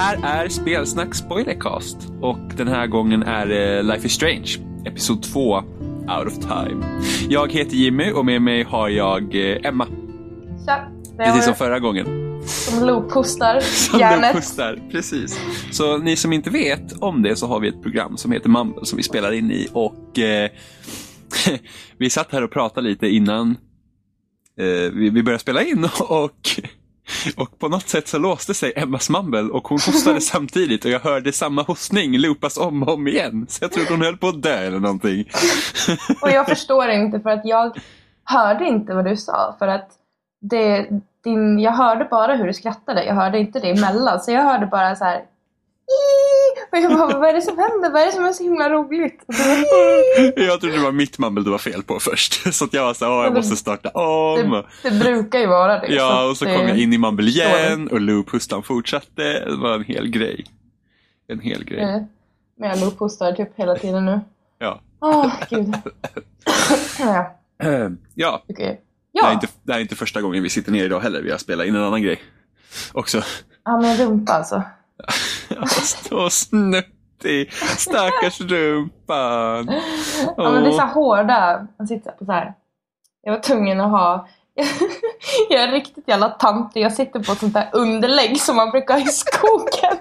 här är Spelsnack Spoilercast och den här gången är det Life is Strange, episod 2, Out of Time. Jag heter Jimmy och med mig har jag eh, Emma, Tja, det precis som förra gången. som looppostar Som pustar, precis. Så ni som inte vet om det så har vi ett program som heter Mumble som vi spelar in i och eh, vi satt här och pratade lite innan eh, vi, vi började spela in och, och på något sätt så låste sig Emmas Mumble och hon hostade samtidigt och jag hörde samma hostning loopas om och om igen. Så jag trodde hon höll på att dö eller någonting. Och jag förstår inte för att jag hörde inte vad du sa. För att det, din, jag hörde bara hur du skrattade. Jag hörde inte det emellan. Så jag hörde bara så här. Och jag bara, vad är det som händer? Vad är det som är så himla roligt? Jag trodde det var mitt Mumble det var fel på först. Så att jag var så här, "Åh, jag måste starta om. det, det brukar ju vara det. Ja, och så det- kom jag in i Mumble igen och loophustan fortsatte. Det var en hel grej. En hel grej. Eh, Men jag loophostar typ hela tiden nu. Ja. Åh, gud. ja, Ja, okej. det, är Ja, inte, det här är inte första gången vi sitter ner idag heller. Vi har spelat in en annan grej också. ja men rumpa alltså. Så snuttig. Stackars rumpan. Ja men det är så hårda, man sitter på så här. Jag var tvungen att ha Jag är riktigt jävla tantig, jag sitter på ett sånt där underlägg som man brukar ha i skogen.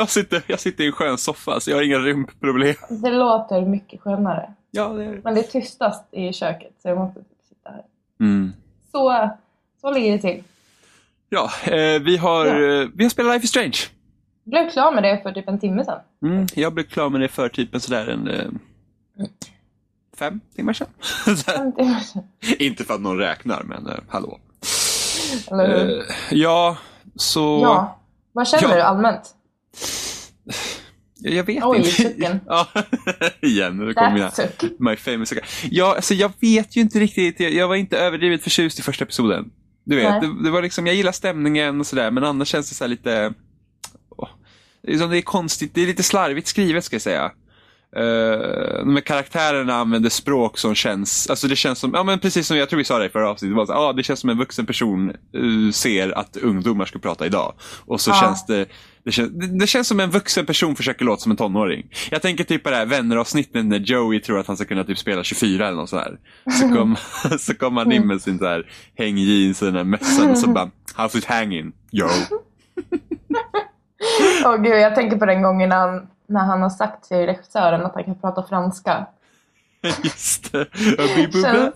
Jag, sitter, jag sitter i en skön soffa så jag har inga rumpproblem. Det låter mycket skönare. Ja, det är Men det är tystast i köket så jag måste typ sitta här. mm. Så, så ligger det till. Ja, eh, vi, har, Ja. eh, vi har spelat Life is Strange. Jag blev klar med det för typ en timme sedan. Mm, jag blev klar med det för typ en sådär en eh, fem timmar sedan. En timme sedan. Inte för att någon räknar, men eh, hallå. Eller hur? Eh, ja, så... Ja. Vad känner Ja. du allmänt? Jag, vet Oj, inte. sucken. ja, igen. Nu kommer mina. My famous sucker. Ja, alltså jag vet ju inte riktigt. Jag, jag var inte överdrivet förtjust i första episoden. Du vet, det, det var liksom, jag gillar stämningen och sådär, men annars känns det så här lite... åh, det, är som det är konstigt, det är lite slarvigt skrivet ska jag säga. Uh, de här karaktärerna använder språk som känns, alltså det känns som, ja men precis som jag tror vi sa det i förra avsnittet, det, så, ah, det känns som en vuxen person eh, ser att ungdomar ska prata idag. Och så Ja. känns det, det känns, det, det känns som en vuxen person försöker låta som en tonåring. Jag tänker typ på det här vänneravsnittet när Joey tror att han ska kunna typ spela 24 eller något sånt här. Så kom, så kom han in med sin så här hängjeans och den här mössan och så bara, how's it hanging? Yo. Åh gud, jag tänker på den gången när han, när han har sagt till regissören att han kan prata franska. Just det.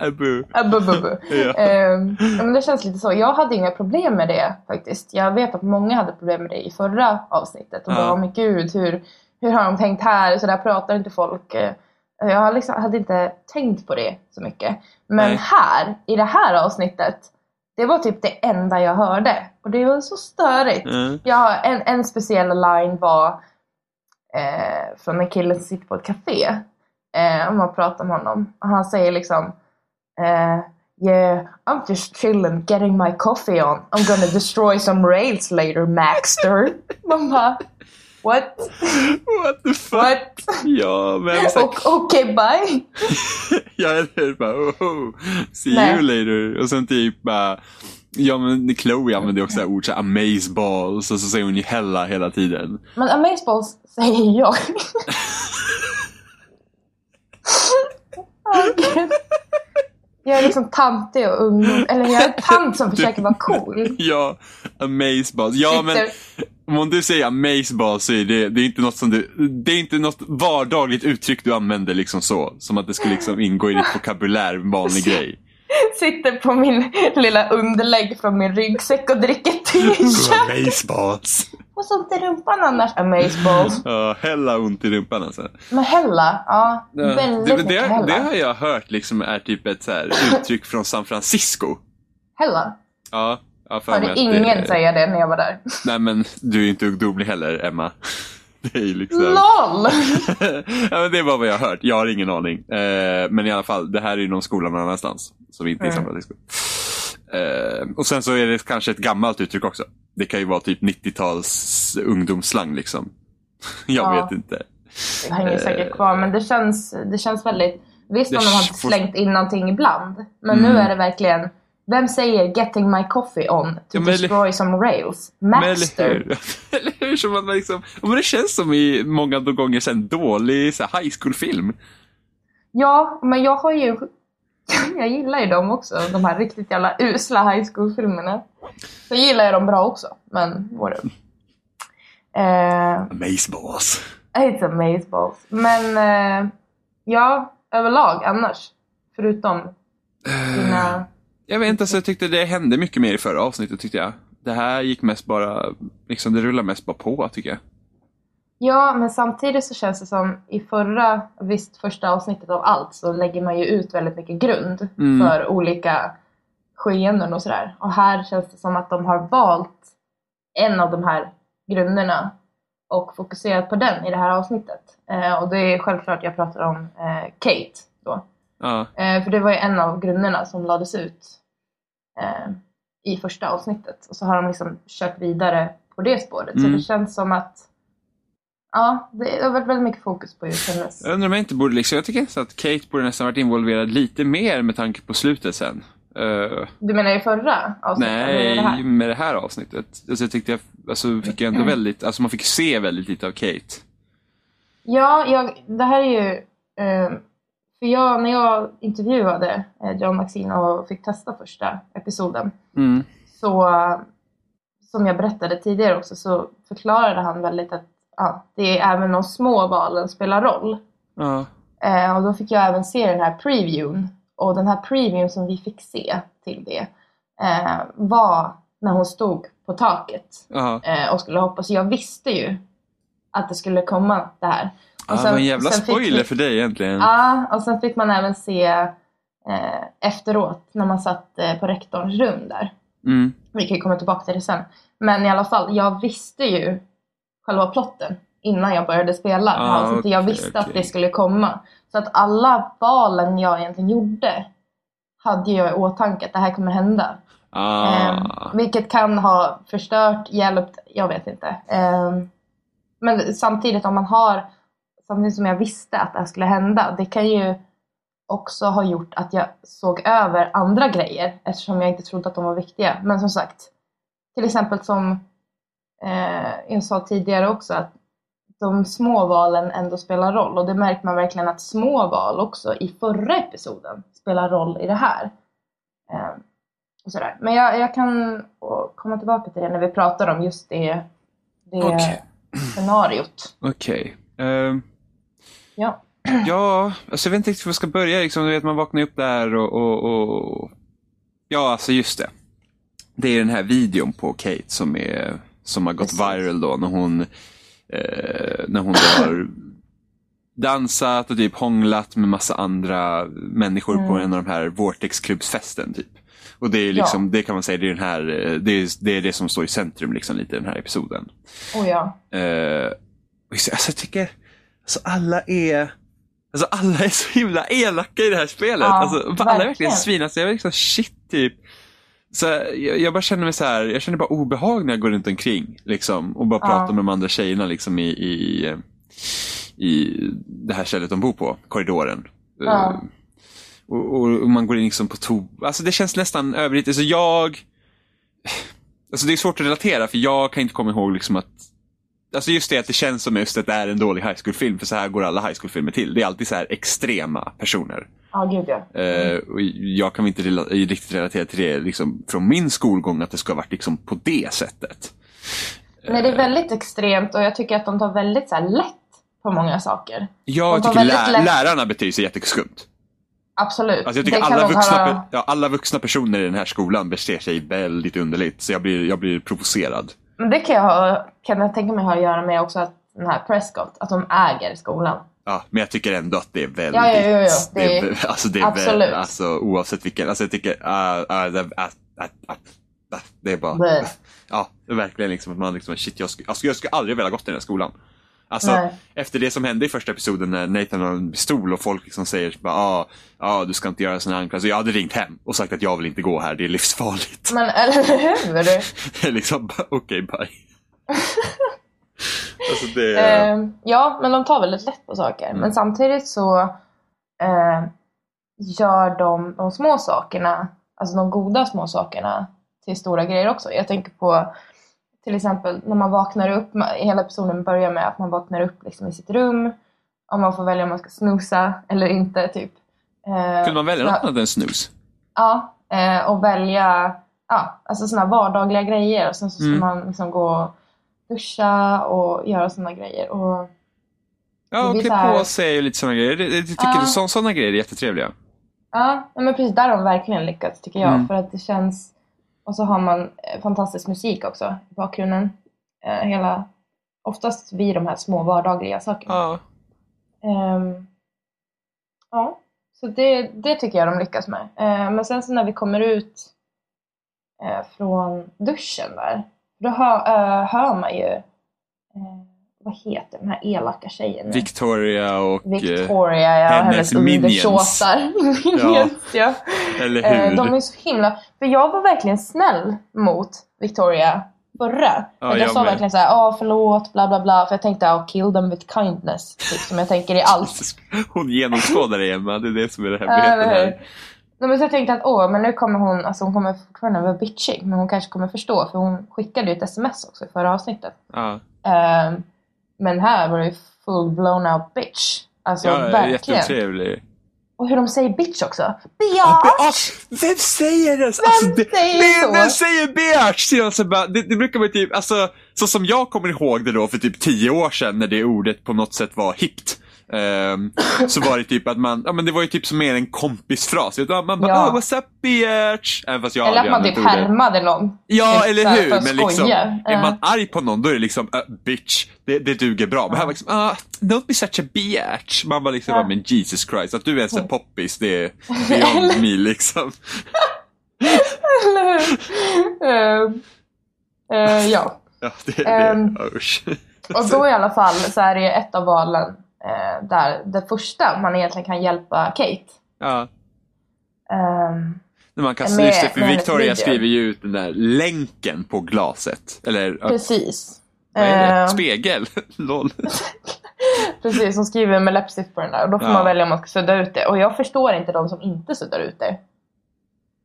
Abu. Abbu, bu, bu. Ja. Ja, men det känns lite så. Jag hade inga problem med det faktiskt. Jag vet att många hade problem med det i förra avsnittet. Och Ja. bara, men gud, hur, hur har de tänkt här? Så där pratar inte folk. Eh, Jag liksom, hade inte tänkt på det så mycket. Men Nej. här, i det här avsnittet, det var typ det enda jag hörde. Och det var så störigt. Mm. Ja, en, en speciell line var eh, från en kille som sitter på ett café. Eh, om man pratar med honom. Och han säger liksom eh, Yeah, I'm just chilling, getting my coffee on. I'm gonna destroy some rails later, Maxter. Man bara, what? What the fuck? What? Ja, men så Okej, bye. Ja, eller bara oh, oh, see Nej. you later. Och sen typ bara, ja men Chloe använder ju också det här ordet amazeballs och så säger hon ju hella hela tiden. Men amazeballs säger jag. Gud. jag är liksom tantig och ung. Eller jag är tant som försöker vara cool. Ja, amazeballs. Ja men om du säger amazeballs så är det, det är inte något som du, det är inte något vardagligt uttryck du använder liksom så. Som att det skulle liksom ingå i ditt vokabulär, vanlig grej. Sitter på min lilla underlägg från min ryggsäck och dricker t-shirt. Amazeballs. Och så ont i rumpan annars. Amazeballs. Ja, hella ont i rumpan alltså. Men Hella, ja. Ja, Väldigt det, mycket det, Hella. det har jag hört liksom är typ ett så här uttryck från San Francisco. Hella. Ja, jag har för Hörde ingen det, säga det när jag var där. Nej men du är ju inte ungdomlig heller Emma. Ju liksom... LOL! ja, men det är bara vad jag har hört. Jag har ingen aning. Eh, men i alla fall, det här är ju någon skola någon annanstans. Som inte är i San Mm. Francisco. Eh, och sen så är det kanske ett gammalt uttryck också. Det kan ju vara typ 90-tals ungdomsslang liksom. jag Ja. vet inte. Det hänger säkert kvar men det känns, det känns väldigt Visst har de har slängt in någonting ibland. Men Mm. nu är det verkligen, vem säger 'getting my coffee on' to Ja, destroy some rails? Men eller Maxter. hur? eller hur? Som att man liksom, men det känns som i många gånger sen dålig så här, high school-film. Ja, men jag har ju... Jag gillar ju dem också, de här riktigt jävla usla high school-filmerna. Så gillar jag dem bra också, men whatever. Eh, Amazeballs. It's amazeballs. Men eh, ja, överlag annars. Förutom dina... Jag vet inte, alltså, jag tyckte det hände mycket mer i förra avsnittet tyckte jag. Det här gick mest bara, liksom det rullar mest bara på tycker jag. Ja, men samtidigt så känns det som i förra, visst första avsnittet av allt så lägger man ju ut väldigt mycket grund Mm. för olika skeenden och sådär. Och här känns det som att de har valt en av de här grunderna och fokuserat på den i det här avsnittet. Eh, och det är självklart jag pratar om eh, Kate då. Ja, Eh, för det var ju en av grunderna som lades ut eh, i första avsnittet. Och så har de liksom kört vidare på det spåret. Så Mm. det känns som att Ja, det har varit väldigt mycket fokus på just hennes... jag undrar om jag inte borde liksom, jag tycker nästan att Kate borde nästan varit involverad lite mer med tanke på slutet sen. Eh, Du menar i förra avsnittet? nej, det här? med det här avsnittet. Alltså, jag tyckte jag, alltså fick jag ändå väldigt, alltså man fick se väldigt lite av Kate. Ja, jag, det här är ju... Eh, för jag, när jag intervjuade eh, John Maxine och fick testa första episoden Mm. så, som jag berättade tidigare också, så förklarade han väldigt att ja, det är även de små valen spelar roll. Ja. Eh, och då fick jag även se den här previewn. Och den här previewn som vi fick se till det eh, var när hon stod på taket Ja. eh, och skulle hoppa. Så jag visste ju att det skulle komma det här. Ja, det var en jävla sen spoiler vi- för dig egentligen. Ja, och sen fick man även se eh, efteråt när man satt eh, på rektorns rum där. Mm. Vi kan ju komma tillbaka till det sen. Men i alla fall, jag visste ju själva plotten innan jag började spela. Ah, avsnittet. jag okej, visste att okej. det skulle komma. Så att alla valen jag egentligen gjorde hade jag i åtanke att det här kommer hända. Ah. Ehm, vilket kan ha förstört, hjälpt, jag vet inte. Ehm, men samtidigt om man har, samtidigt som jag visste att det här skulle hända, det kan ju också ha gjort att jag såg över andra grejer eftersom jag inte trodde att de var viktiga. Men som sagt, till exempel som eh, jag sa tidigare också att de små valen ändå spelar roll och det märker man verkligen att små val också i förra episoden spelar roll i det här. Eh, och sådär. Men jag, jag kan komma tillbaka till det när vi pratar om just det, det Okej. scenariot. Okej. Ehm, Ja. ja, alltså jag vet inte riktigt var jag ska börja. Liksom, du vet, man vaknar upp där och, och, och... Ja, alltså just det. Det är den här videon på Kate som, är, som har gått Precis. viral då när hon, eh, när hon har dansat och typ hånglat med massa andra människor på en av de här Vortex-klubbsfesten. Typ. Och det är liksom, det kan man säga, det är, den här, eh, det, är, det är det som står i centrum liksom, lite i den här episoden. Oh ja. Eh, alltså jag tycker, alltså alla är, alltså alla är så himla elaka i det här spelet. Ja, alltså, alla är verkligen verkligen. svin. Alltså, jag är liksom shit typ. Så jag, jag bara känner mig så här, jag känner bara obehag när jag går runt omkring. Liksom, och bara Ja. pratar med de andra tjejerna liksom, i, i, i det här stället de bor på, korridoren. Ja. Eh, och, och, och man går in liksom på to... Alltså det känns nästan överdrivet. Alltså jag... Alltså det är svårt att relatera för jag kan inte komma ihåg liksom att Alltså just det att det känns som just att det är en dålig high school-film för så här går alla high school-filmer till. Det är alltid så här extrema personer. Ja, gud ja. Eh, och jag kan inte rela- riktigt relatera till det liksom, från min skolgång att det ska ha varit liksom, på det sättet. Nej, det är väldigt extremt och jag tycker att de tar väldigt så här, lätt på många saker. Jag De tar tycker lä- lätt- lärarna beter sig jätteskumt. Absolut. Alltså jag tycker alla vuxna, höra- ja, alla vuxna personer i den här skolan beter sig väldigt underligt. Så jag blir, jag blir provocerad. Men det kan jag, ha, kan jag tänka mig ha att göra med också att den här Prescott, att de äger skolan. Ja, men jag tycker ändå att det är väldigt... Ja, ja, ja. Det är, alltså, det är absolut. Väl, alltså, oavsett vilken. Alltså jag tycker... Uh, uh, det, uh, det är bara... Ja, verkligen liksom att man liksom, shit, jag skulle, alltså, jag skulle aldrig vilja gått i den här skolan. Alltså, Nej. efter det som hände i första episoden när Nathan har en pistol och folk liksom säger bara, ah, ah, du ska inte göra sådana anklagelser. Jag hade ringt hem och sagt att jag vill inte gå här, det är livsfarligt. Men eller hur? Det är liksom, okej, bye. alltså det... Eh, ja, men de tar väldigt lätt på saker. Mm. Men samtidigt så eh, gör de, de små sakerna, alltså de goda små sakerna till stora grejer också. Jag tänker på till exempel när man vaknar upp, hela episoden börjar med att man vaknar upp liksom i sitt rum, om man får välja om man ska snusa eller inte. Typ. Eh, Kunde man välja något annat än snus? Ja, eh, och välja ja, alltså sådana vardagliga grejer och sen så ska mm. man liksom gå och duscha och göra sådana grejer. Och ja, och klä här... på sig och lite sådana grejer. Jag tycker ja. så, sådana grejer är jättetrevliga. Ja, men precis. Där har de verkligen lyckats tycker jag. Mm. För att det känns... Och så har man eh, fantastisk musik också i bakgrunden. Eh, hela... Oftast vid de här små vardagliga sakerna. Ja. Um, ja, så det, det tycker jag de lyckas med. Uh, men sen så när vi kommer ut uh, från duschen där, då hör, uh, hör man ju vad heter den här elaka tjejen? Victoria och Victoria, ja, hennes, hennes undersåtar. minions, ja. Eller hur? De är så himla... För jag var verkligen snäll mot Victoria förra. Ja, jag, jag sa med. verkligen såhär, ja förlåt, bla bla bla. För jag tänkte, oh, kill them with kindness. Typ, som jag tänker i allt. hon genomskådar det Emma, det är det som är det hemligheten här. Nej, men så jag tänkte att åh, men nu kommer hon, alltså hon kommer fortfarande vara bitchig, men hon kanske kommer förstå för hon skickade ju ett sms också i förra avsnittet. Ja. Uh, men här var det full blown out bitch. Alltså ja, verkligen. Jättetrevlig. Och hur de säger bitch också. Biatch! vem säger det? Alltså, vem det, säger det, så? Vem säger biatch? Alltså, det, det brukar vara typ, alltså, så som jag kommer ihåg det då för typ tio år sedan när det ordet på något sätt var hippt. Um, så var det typ att man, ja men det var ju typ som mer en kompisfras. Man bara ja. oh, what's up bitch? Även fast jag eller att man typ härmade någon. Ja eller hur. Men liksom, är man arg på någon då är det liksom uh, bitch. Det, det duger bra. Men här var liksom, uh, don't be such a bitch. Man var liksom, ja. men Jesus Christ. Att du ens är poppis det, är on me liksom. eller hur. Uh, uh, ja. Ja, det um, det. Usch. Och då i alla fall så är det ett av valen eh, där det första man egentligen kan hjälpa Kate. Ja. Um, man kan, med, just det, för Victoria skriver ju ut den där länken på glaset. Eller, Precis. Vad är det? Uh, Spegel? LOL. Precis, hon skriver med läppstift på den där och då får ja. man välja om man ska sudda ut det. Och jag förstår inte de som inte suddar ut det.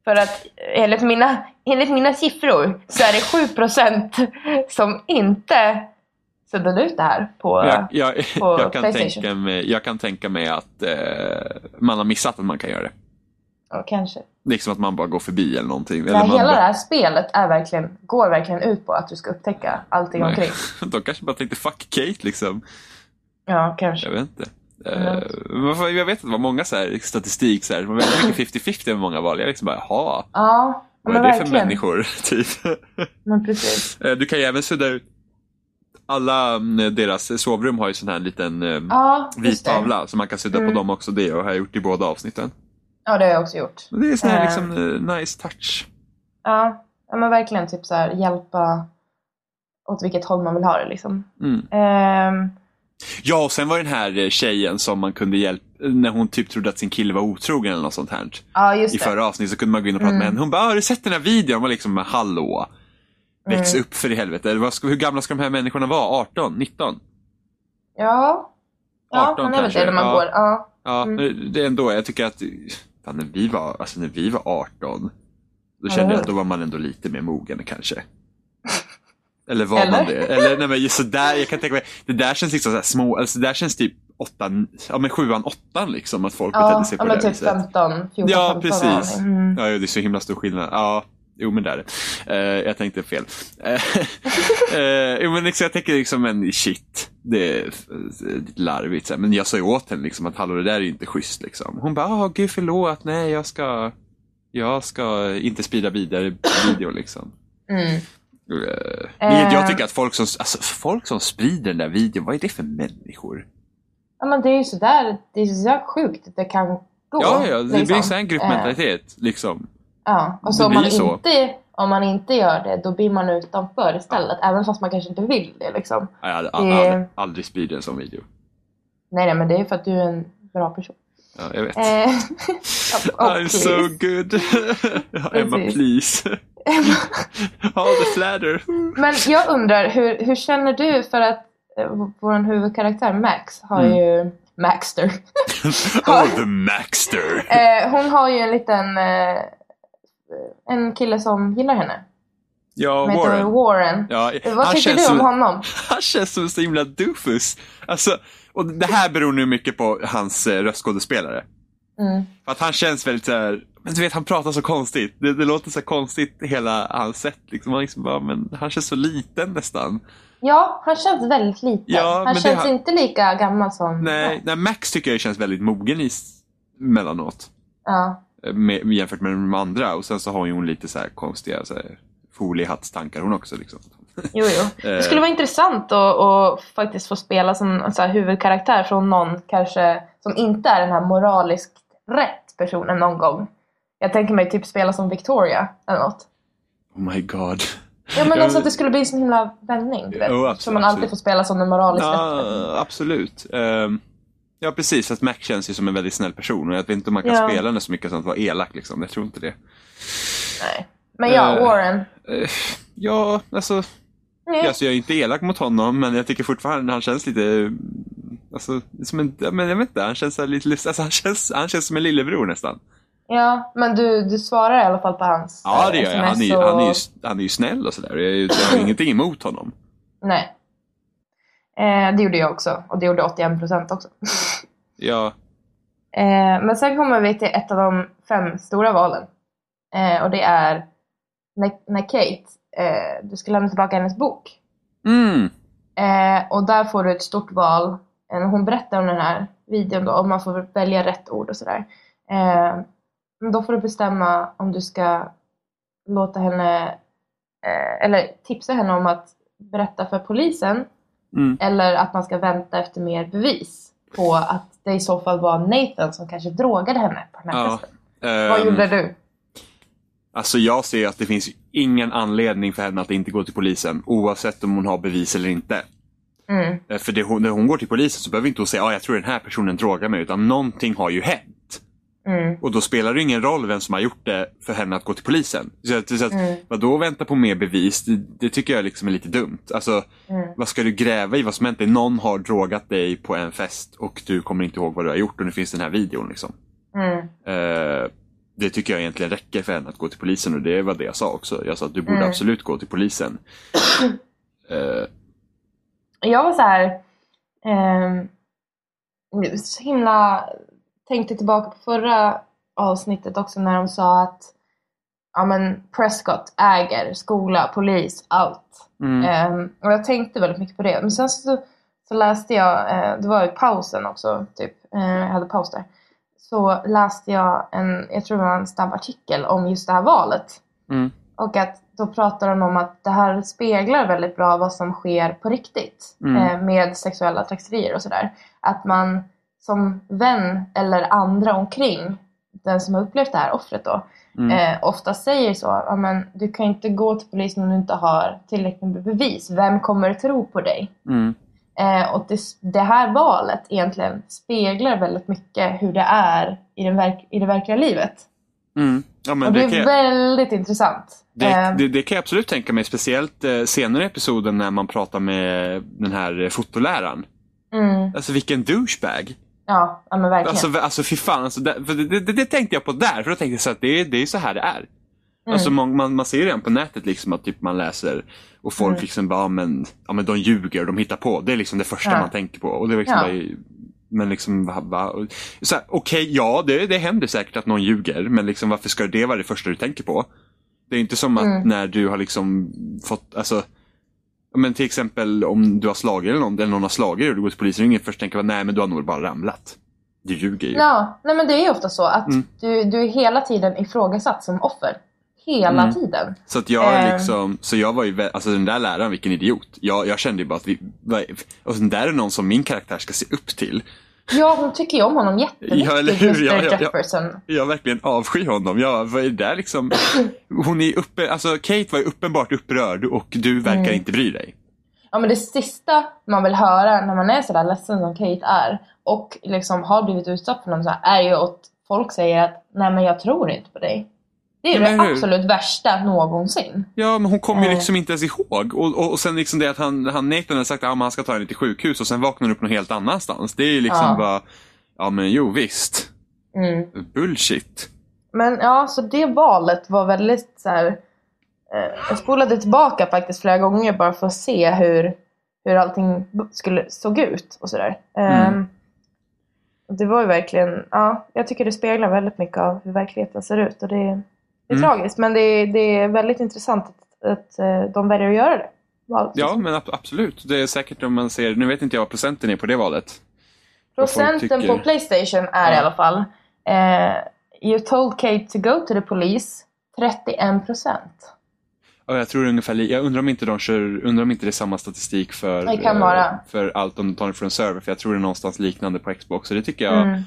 För att enligt mina, enligt mina siffror så är det 7% som inte suddade ut det här på, jag, jag, på jag kan Playstation. Tänka mig, jag kan tänka mig att eh, man har missat att man kan göra det. Ja, kanske. Liksom att man bara går förbi eller någonting. Nej, eller hela bara... det här spelet är verkligen, går verkligen ut på att du ska upptäcka allting Nej. omkring. De kanske bara tänkte fuck Kate liksom. Ja, kanske. Jag vet inte. Mm. Jag vet att det var många så här, statistik, så här, det var väldigt mycket 50-50 med många val. Jag liksom bara, jaha. Ja, Vad är det verkligen. för människor? Typ. Men precis. Uh, du kan ju även sudda ut alla mm, deras sovrum har ju sån här liten eh, ja, vit tavla så man kan sudda mm. på dem också. Det och har jag gjort i båda avsnitten. Ja, det har jag också gjort. Det är sån här liksom, uh, nice touch. Ja, men verkligen typ så här, hjälpa åt vilket håll man vill ha det liksom. Mm. Um, ja, och sen var den här tjejen som man kunde hjälpa när hon typ trodde att sin kille var otrogen eller något sånt här. Ja, just I det. förra avsnittet så kunde man gå in och prata mm. med henne. Hon bara, har du sett den här videon? Hon var liksom, hallå. Väx mm. upp för i helvete. Hur gamla ska de här människorna vara? 18? 19? Ja. Ja, 18 han är väl det när man ja. går. Ja. Ja, mm. det är ändå, jag tycker att fan, när, vi var, alltså när vi var 18 då kände jag att då var man ändå lite mer mogen kanske. Eller var Eller? man det? Eller nej men just sådär, jag kan tänka mig, det där känns liksom så små, alltså det där känns typ åttan, ja men sjuan, åttan liksom att folk ja, betedde sig på ja, det typ viset. 15, 14, Ja, precis. Mm. Ja, det är så himla stor skillnad. Ja, Jo men det är det. Uh, jag tänkte fel. uh, jo men liksom, jag tänker liksom en shit. Det är larvigt. Så men jag sa ju åt henne liksom att hallå det där är inte schysst liksom. Hon bara, ah, gud förlåt, nej jag ska, jag ska inte sprida vidare video liksom. Mm. Uh, men jag tycker att folk som, alltså, folk som sprider den där videon, vad är det för människor? Ja men det är ju sådär, det är så sjukt det kan gå. Ja, ja det liksom. blir så en gruppmentalitet liksom. Ja, och så om man, inte, om man inte gör det då blir man utanför istället. Ja. Även fast man kanske inte vill det liksom. jag hade det... aldrig, aldrig spridit en sån video. Nej, nej, men det är för att du är en bra person. Ja, jag vet. Eh, I'm so good. Emma, please. All the flatter. Men jag undrar, hur, hur känner du för att eh, vår huvudkaraktär Max har mm. ju Maxter. oh, the Maxter! Eh, hon har ju en liten... Eh, en kille som gillar henne. Ja, heter Warren. Warren. Ja, Vad han tycker du om som- honom? Han känns som en så himla doofus. Alltså, och det här beror nu mycket på hans eh, röstskådespelare. Mm. För att han känns väldigt så här, men du vet han pratar så konstigt. Det, det låter så konstigt hela hans sätt. Liksom. Han, liksom bara, men han känns så liten nästan. Ja, han känns väldigt liten. Ja, han det känns har- inte lika gammal som... Nej, nej, Max tycker jag känns väldigt mogen i mellanåt. Ja. Med, jämfört med de andra. Och sen så har ju hon lite så här konstiga så här, foliehattstankar hon också. Liksom. Jo, jo. Eh. Det skulle vara intressant att, att faktiskt få spela som en så här huvudkaraktär från någon kanske som inte är den här moraliskt rätt personen någon gång. Jag tänker mig typ spela som Victoria eller något. Oh my god. Ja men alltså att det skulle bli en sån himla vändning. Du vet. Jo, absolut, så man alltid absolut. får spela som den moraliskt rätt. Ja, absolut. Ehm, ja, precis. Att Mac känns ju som en väldigt snäll person. Och jag vet inte om man kan Ja. spela henne så mycket som att vara elak. Liksom. Jag tror inte det. Nej. Men ja, Eh. Warren. Eh, ja, alltså. Nej. Alltså, jag är inte elak mot honom, men jag tycker fortfarande han känns lite... Alltså, som en, men jag vet inte, han känns, lite, alltså, han, känns, han känns som en lillebror nästan. Ja, men du, du svarar i alla fall på hans Ja, det eh, gör jag. Han är, och- han, är ju, han är ju snäll och sådär. Jag, jag har ingenting emot honom. Nej. Eh, det gjorde jag också. Och det gjorde 81% också. Ja, Eh, men sen kommer vi till ett av de fem stora valen. Eh, och det är när, när Kate, eh, du ska lämna tillbaka hennes bok. mm, Eh, och där får du ett stort val. Hon berättar om den här videon då, och man får välja rätt ord och sådär. Eh, då får du bestämma om du ska låta henne, eh, eller tipsa henne om att berätta för polisen mm. eller att man ska vänta efter mer bevis på att det i så fall var Nathan som kanske drogade henne på den här Ja. festen. Vad Ehm, gjorde du? Alltså jag ser att det finns ingen anledning för henne att inte gå till polisen oavsett om hon har bevis eller inte. Mm. Eh, För det, när hon går till polisen så behöver inte hon säga att jag tror den här personen drogar mig utan någonting har ju hänt. Mm. Och då spelar det ingen roll vem som har gjort det för henne att gå till polisen. Så att, så att, Mm. Vadå vänta på mer bevis? Det, det tycker jag liksom är lite dumt. Alltså, Mm. vad ska du gräva i vad som hänt? Någon har drogat dig på en fest och du kommer inte ihåg vad du har gjort och nu finns den här videon. Liksom. Mm. Eh, det tycker jag egentligen räcker för henne att gå till polisen och det var det jag sa också. Jag sa att du borde Mm. absolut gå till polisen. Eh, Jag var så här. ehm, så himla tänkte tillbaka på förra avsnittet också när de sa att ja, men Prescott äger skola, polis, allt. mm, Ehm, och jag tänkte väldigt mycket på det. Men sen så, så läste jag, eh, det var i pausen också, typ, eh, jag hade paus där. Så läste jag en, jag tror det var en snabb artikel om just det här valet. mm, Och att då pratar de om att det här speglar väldigt bra vad som sker på riktigt Mm. eh, med sexuella trakasserier och sådär. Att man som vän eller andra omkring den som har upplevt det här offret då mm, eh, ofta säger så. Ja, men du kan inte gå till polisen om du inte har tillräckligt med bevis. Vem kommer tro på dig? mm, Eh, och det, det här valet egentligen speglar väldigt mycket hur det är i, den verk, i det verkliga livet. mm. Ja, men och det det, är jag, väldigt intressant. det, Eh, det, det kan jag absolut tänka mig. Speciellt eh, senare i episoden när man pratar med den här fotoläraren. mm, Alltså vilken douchebag. Ja, ja, men verkligen. Alltså, alltså fy fan. Alltså, det, det, det, det tänkte jag på där. För då tänkte jag så att det, är- det är så här det är. Mm. Alltså man, man, man ser redan på nätet liksom att typ man läser och folk Mm. liksom bara, ja, men, ja men de ljuger, de hittar på. Det är liksom det första Ja. man tänker på. Och det är liksom Ja. bara, men liksom, va, va, okej, ja det, det händer säkert att någon ljuger, men liksom varför ska det vara det första du tänker på? Det är inte som att Mm. när du har liksom fått, alltså men till exempel om du har slagit eller någon, eller någon har slagit dig och du går till polisen, ingen först tänker nej men du har nog bara ramlat. Du ljuger ju. Ja, nej men det är ju ofta så att Mm. du, du är hela tiden ifrågasatt som offer. Hela Mm. tiden. Så att jag Ehm. liksom, så jag var ju, alltså den där läraren vilken idiot. Jag, jag kände ju bara att vi, och den där är någon som min karaktär ska se upp till. Ja, hon tycker ju om honom jättemycket, Ja, eller hur? Mr Ja, ja, ja. Jefferson. Jag verkligen avskyr honom. Jag, vad är det där liksom? Hon är uppe, alltså Kate var ju uppenbart upprörd och du verkar Mm. inte bry dig. Ja, men det sista man vill höra när man är sådär ledsen som Kate är och liksom har blivit utsatt för något så här, är ju att folk säger att nej men jag tror inte på dig. Det är Ja, det hur? absolut värsta någonsin. Ja, men hon kommer ju Eh. liksom inte ens ihåg. Och, och, och sen liksom det att han, han Nathan har sagt att han ska ta henne till sjukhus och sen vaknar hon upp någon helt annanstans. Det är ju liksom Ja. bara, ja men jo visst. Mm. Bullshit. Men ja, så det valet var väldigt så här. Eh, jag spolade tillbaka faktiskt flera gånger bara för att se hur, hur allting skulle, såg ut och sådär. Mm. Ehm, det var ju verkligen, ja, jag tycker det speglar väldigt mycket av hur verkligheten ser ut och det, det är Mm. tragiskt men det, är- det är väldigt intressant att, att eh, de väljer att göra det. Valet, Ja, men ab- absolut. Det är säkert om man ser, nu vet inte jag vad procenten är på det valet. Procenten på Playstation är i Ja. alla fall eh, You told Kate to go to the police 31 procent. Ja, jag tror ungefär, jag undrar om inte de kör, undrar om inte det är samma statistik för, Det eh, för allt om de tar det från server. För jag tror det är någonstans liknande på Xbox. Så det tycker jag, Mm.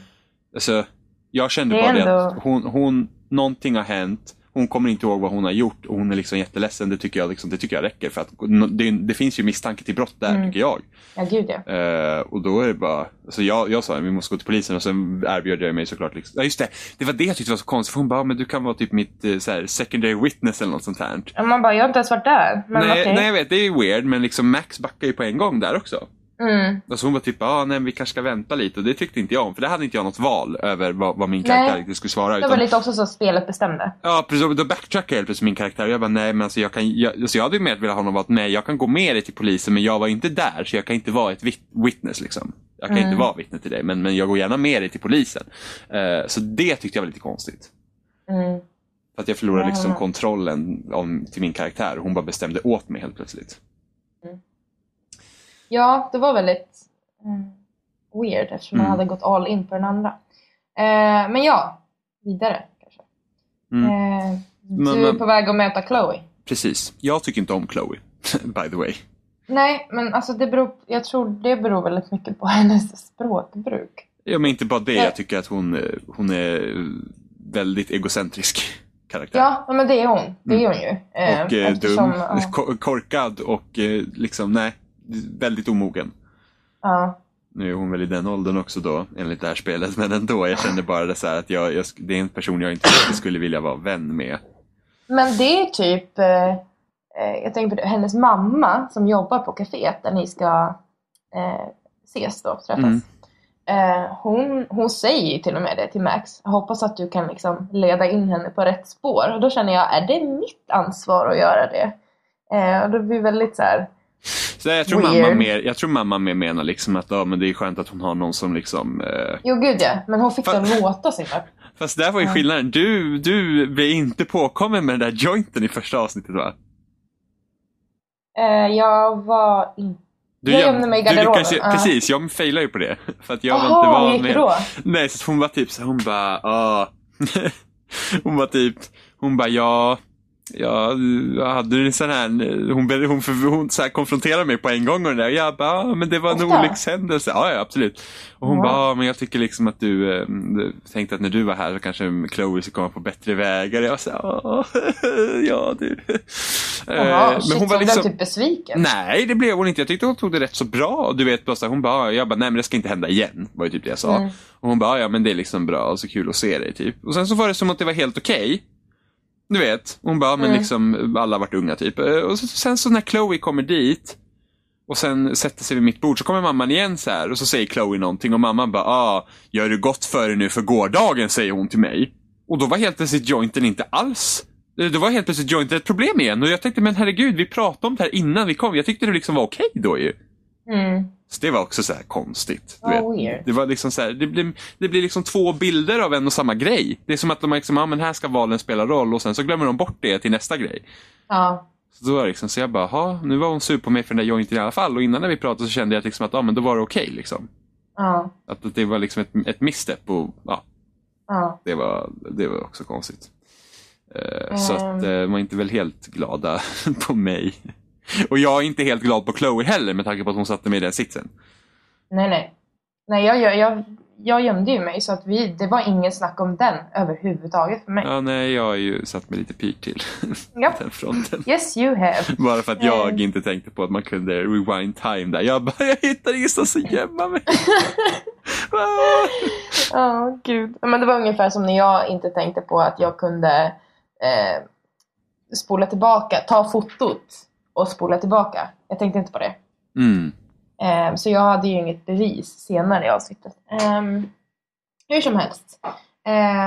alltså, jag kände Det bara det ändå- att hon, hon, någonting har hänt. Hon kommer inte ihåg vad hon har gjort och hon är liksom jätteledsen. Det tycker jag, liksom, det tycker jag räcker. För att det, det finns ju misstanke till brott där, Mm. tycker jag. Ja, gud ja. Eh, och då är det bara, alltså jag, jag sa vi måste gå till polisen och sen erbjöd jag mig såklart. Liksom, ja just det, det var det jag tyckte var så konstigt. För hon bara, men du kan vara typ mitt eh, så här, secondary witness eller något sånt här. Man bara, jag har inte ens varit där. Men nej, okej. nej jag vet, det är ju weird men liksom Max backar ju på en gång där också. Mm. Alltså hon var typ, ah, nej vi kanske ska vänta lite och det tyckte inte jag om. För det hade inte jag något val över vad, vad min Nej. karaktär riktigt skulle svara. Det Utan, var lite också så spelet bestämde. Ja precis, då backtrackade jag helt plötsligt min karaktär och jag bara nej men alltså jag kan, jag, alltså jag hade ju mer velat ha vara att nej jag kan gå med dig till polisen men jag var inte där så jag kan inte vara ett wit- witness liksom. Jag kan Mm. inte vara vittne till dig men, men jag går gärna med dig till polisen. Eh, så det tyckte jag var lite konstigt. Mm. För att jag förlorade liksom kontrollen om, till min karaktär och hon bara bestämde åt mig helt plötsligt. Ja, det var väldigt mm, weird eftersom man Mm. hade gått all in på den andra. Eh, men ja, vidare kanske. Mm. Eh, Men- du är men- på väg att möta Chloe. Precis. Jag tycker inte om Chloe, by the way. Nej, men alltså det beror, jag tror det beror väldigt mycket på hennes språkbruk. Ja, men inte bara det. Jag tycker att hon, eh, hon är väldigt egocentrisk karaktär. Ja, men det är hon. Det är hon ju. Eh, och eh, eftersom- dum, Ja, ko- korkad och eh, liksom, nej, väldigt omogen. ja. Nu är hon väl i den åldern också då, enligt det här spelet. Men ändå, jag kände bara det så att jag, jag, det är en person jag inte skulle vilja vara vän med. Men det är typ, eh, eh, jag tänker på det, hennes mamma som jobbar på kaféet där ni ska eh, ses då, träffas. Mm. Eh, hon, hon säger ju till och med det till Max. Jag hoppas att du kan liksom leda in henne på rätt spår. Och då känner jag, är det mitt ansvar att göra det? Eh, och då blir det väldigt så här. Så jag tror, Weird. mamma mer, jag tror mamma mer menar liksom att ja, men det är skönt att hon har någon som liksom eh, Jo gud ja, men hon fick att låta så himla. Fast där var ju skillnaden. Du, du blev inte påkommen med den där jointen i första avsnittet va? Eh, jag var inte... Du Jag göm- gömde mig i garderoben, ju, ja. Precis, jag failade ju på det. För att jag var inte hur gick med... då? Nej, så hon var typ så hon bara, ah. hon var typ, hon bara, ja. Ja, hade du en sån här, hon, hon, hon, hon så konfronterade mig på en gång och det där. Jag bara, ah, men det var en Ofta? olyckshändelse. Ja, ja, absolut. Och hon Ja. bara, ah, men jag tycker liksom att du, eh, tänkte att när du var här så kanske Chloe skulle komma på bättre vägar. Jag var här, ah, ja du. Eh, Jaha, shit, hon liksom- blev typ besviken. Nej, det blev hon inte. Jag tyckte hon tog det rätt så bra. Du vet, bara så här, hon bara, jag bara, nej men det ska inte hända igen. Var ju typ det jag sa. Mm. Och hon bara, ja men det är liksom bra och så kul att se dig typ. Och sen så var det som att det var helt okej. Du vet, hon bara, men Mm. liksom alla har varit unga typ. Eh, Och så, sen så när Chloe kommer dit och sen sätter sig vid mitt bord så kommer mamman igen så här och så säger Chloe någonting och mamman bara, ah, gör du gott för dig nu för gårdagen, säger hon till mig. Och då var helt plötsligt jointen inte alls eh, då var helt plötsligt jointen ett problem igen och jag tänkte men herregud vi pratade om det här innan vi kom. Jag tyckte det liksom var okej då ju. Mm. Så det var också så konstigt. Du Vad vet. weird. Det var liksom så här, det blir, det blir liksom två bilder av en och samma grej. Det är som att de liksom, ja men här ska valen spela roll och sen så glömmer de bort det till nästa grej. Ja. Så då var liksom, så jag bara, ha, nu var hon sur på mig för den där jointen i alla fall och innan när vi pratade så kände jag liksom att, ja men då var det okej liksom. Ja. Att att det var liksom ett, ett misstep och ja, Ja. det var, det var också konstigt. Eh, Så Ehm. att eh, var inte väl helt glada på mig. Och jag är inte helt glad på Chloe heller med tanke på att hon satte mig i den sitsen. Nej, nej. Nej, jag, jag, jag, jag gömde ju mig så att vi, det var ingen snack om den överhuvudtaget för mig. Ja, nej, jag har ju satt mig lite pyrt till Ja. den fronten. Yes you have. Bara för att jag Eh. inte tänkte på att man kunde rewind time där. Jag bara, jag hittar ingenstans att gömma mig. Ah. Ja, gud. Men det var ungefär som när jag inte tänkte på att jag kunde eh, spola tillbaka, ta fotot och spola tillbaka. Jag tänkte inte på det. Mm. Eh, så jag hade ju inget bevis senare i avsnittet. Ehm, hur som helst.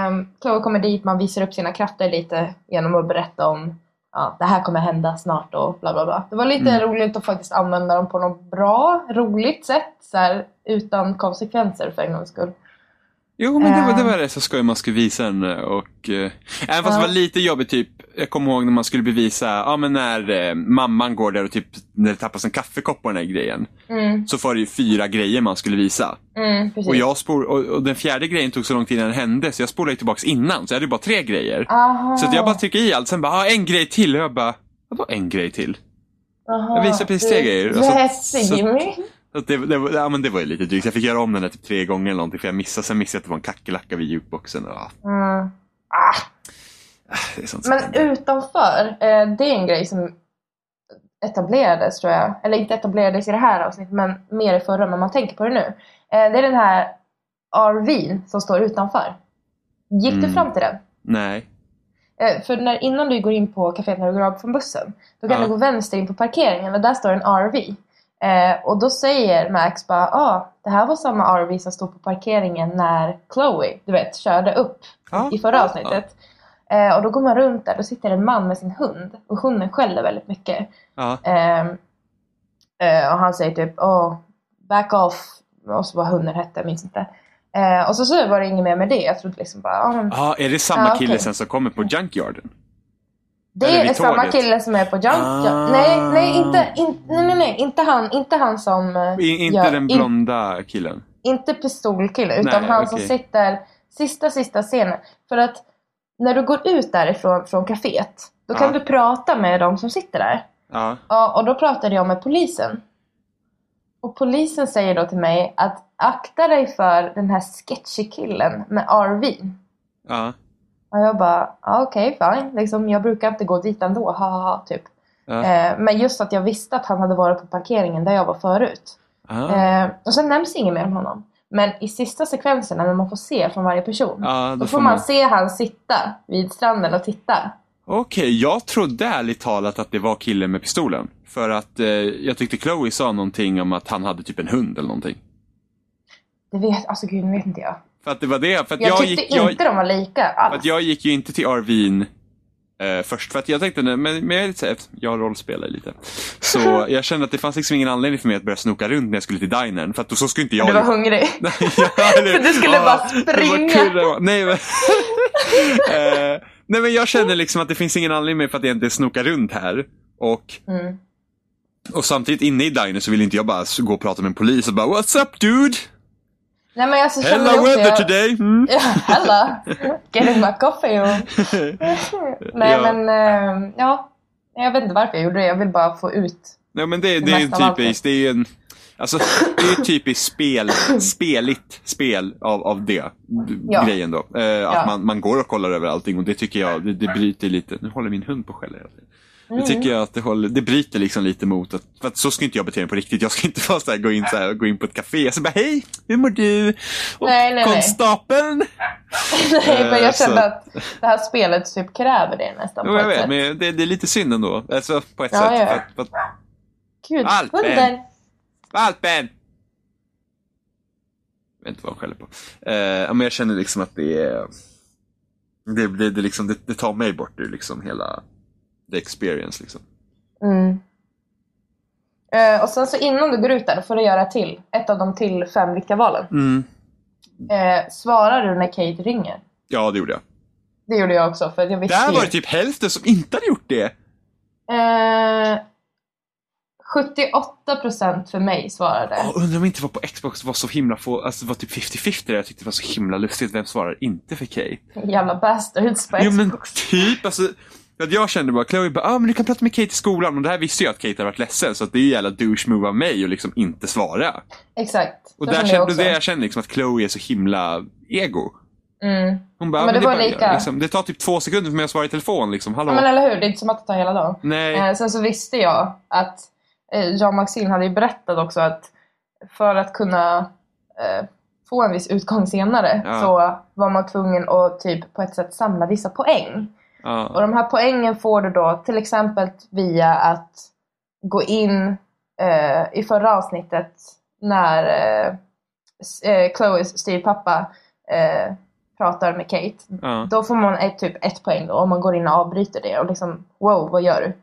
Um, Chloe kommer dit, man visar upp sina krafter lite genom att berätta om ja, det här kommer hända snart och bla bla bla. Det var lite Mm. roligt att faktiskt använda dem på något bra, roligt sätt. Så här, utan konsekvenser för en gångs skull. Jo, men det var, det Ehm. var rätt så skoj man skulle visa henne och eh, även fast Ja. det var lite jobbigt typ, jag kommer ihåg när man skulle bevisa, ja men när eh, mamman går där och typ, när det tappas en kaffekopp på den här grejen. Mm, Så var det ju fyra grejer man skulle visa. mm. Och, jag spol, och, och den fjärde grejen tog så lång tid innan den hände så jag spolade ju tillbaks innan, så jag hade ju bara tre grejer. Aha, Så jag bara trycker i allt, sen bara, ah, en grej till. Och jag bara, vadå en grej till? aha, jag visar precis tre grejer. Du är hetsig Jimmy. Det, det, ja, men det var ju lite drygt. Jag fick göra om den där typ tre gånger eller någonting för jag missade, sen missade jag att det var en kackerlacka vid jukeboxen. Och, ja, Mm. Ah. Men utanför, eh, det är en grej som etablerades tror jag. Eller inte etablerades i det här avsnittet men mer i förra, men man tänker på det nu. Eh, det är den här RVn som står utanför. Gick du Mm. fram till den? Nej. Eh, för när, innan du går in på kaféet när du går av från bussen, då kan Ja. du gå vänster in på parkeringen och där står en RV. Eh, och då säger Max bara, ah, det här var samma RV som stod på parkeringen när Chloe, du vet, körde upp Ja. i förra avsnittet. Eh, och då går man runt där, då sitter en man med sin hund och hunden skäller väldigt mycket. Ehm, eh, och han säger typ oh, back off och så vad hunden hette, jag minns inte. Eh, och så, så var det inget mer med det. Jag trodde liksom bara, ah, Ja, är det samma Ja, kille okej. sen som kommer på Junkyarden? Det eller är samma tåget. kille som är på Junk. Ah. Nej, nej, inte, in, nej, nej, nej, inte han, inte han som eh, I, inte gör- den in- blonda killen? inte pistolkille utan Nej, han som okej. sitter sista, sista scenen. För att när du går ut därifrån från kaféet, då kan Ja. du prata med de som sitter där. Ja. Ja, och då pratade jag med polisen. Och polisen säger då till mig att akta dig för den här sketchy killen med RV. Ja. Och jag bara, ja, okej fine. Liksom, jag brukar inte gå dit ändå, ha ha ha, typ. Ja. Eh, men just att jag visste att han hade varit på parkeringen där jag var förut. Ja. Eh, och sen nämns inget mer om honom. Men i sista sekvenserna när man får se från varje person. Ja, då får man se han sitta vid stranden och titta. Okej, jag trodde ärligt talat att det var killen med pistolen. För att eh, jag tyckte Chloe sa någonting om att han hade typ en hund eller någonting. Det vet, alltså gud, nu vet inte jag. För att det var det, för att Jag, jag, tyckte gick, jag, inte de var lika för alls. att jag gick ju inte till RVn eh, först. För att jag tänkte, men, men jag är lite här, jag rollspelar lite. Så jag kände att det fanns liksom ingen anledning för mig att börja snoka runt när jag skulle till dinern. För att då så skulle inte jag... Du var hungrig. ja, eller- För du skulle bara springa. kul, Nej, men, eh, nej men jag kände liksom att det finns ingen anledning för att jag inte snokar runt här. Och, Mm. och samtidigt inne i diner så vill inte jag bara gå och prata med en polis och bara What's up dude? Nej men alltså Hella weather jag, today! Mm. Ja, hella. Getting my coffee och... Nej Ja. men, eh, ja. Jag vet inte varför jag gjorde det. Jag vill bara få ut. Nej men det, Det det är ju typiskt, det är ju en Alltså det är ju typiskt spel, speligt spel av, av det Ja. grejen då. Eh, Ja. Att man, man går och kollar över allting och det tycker jag, det, det bryter lite, nu håller min hund på och skäller hela tiden. Mm. Det tycker jag att det, håller, det bryter liksom lite mot att, för att så ska inte jag bete mig på riktigt. Jag ska inte vara så här, gå in så här, gå in på ett café och så bara hej, hur mår du? Och Nej, nej, nej. konstapeln? Nej men Eh, jag kände så- att det här spelet typ kräver det nästan. Jo, jag vet, sätt. men det, det är lite synd ändå. Alltså på ett Ja, sätt. ja. För för Gud, Alpen. hunden! Valpen! Jag vet inte vad han skäller på. Eh, ja, men jag känner liksom att det är... Det, det, det, liksom, det, det tar mig bort ur liksom hela the experience. Liksom. Mm. Eh, och sen så innan du går ut där, då får du göra till ett av de till fem viktiga valen. Mm. Eh, svarar du när Kate ringer? Ja, det gjorde jag. Det gjorde jag också för jag visste Där var det typ hälften som inte hade gjort det. Eh, 78% för mig svarade. Oh, undrar om inte var på Xbox var så himla få, alltså det var typ 50-50 där. Jag tyckte det var så himla lustigt. Vem svarar inte för Kate? Jävla bastards på Jo men Xbox. typ, alltså. Att jag kände bara, Chloe bara, ah, men du kan prata med Kate i skolan. Och det här visste jag att Kate hade varit ledsen. Så att det är ju jävla douche move av mig att liksom inte svara. Exakt. Och där kände kände, det jag känner liksom att Chloe är så himla ego. Mm. Hon bara, Ja, men men det det, var bara, lika. liksom, det tar typ två sekunder för mig att svara i telefon liksom. Hallå? Ja, men eller hur, det är inte som att det tar hela dagen. Nej. Eh, sen så visste jag att eh, Jean Maxine hade ju berättat också att för att kunna eh, få en viss utgång senare Ja. så var man tvungen att typ på ett sätt samla vissa poäng. Och de här poängen får du då till exempel via att gå in eh, i förra avsnittet när eh, eh, Chloes styvpappa eh, pratar med Kate. Ja. Då får man ett, typ ett poäng då, om man går in och avbryter det och liksom wow, vad gör du?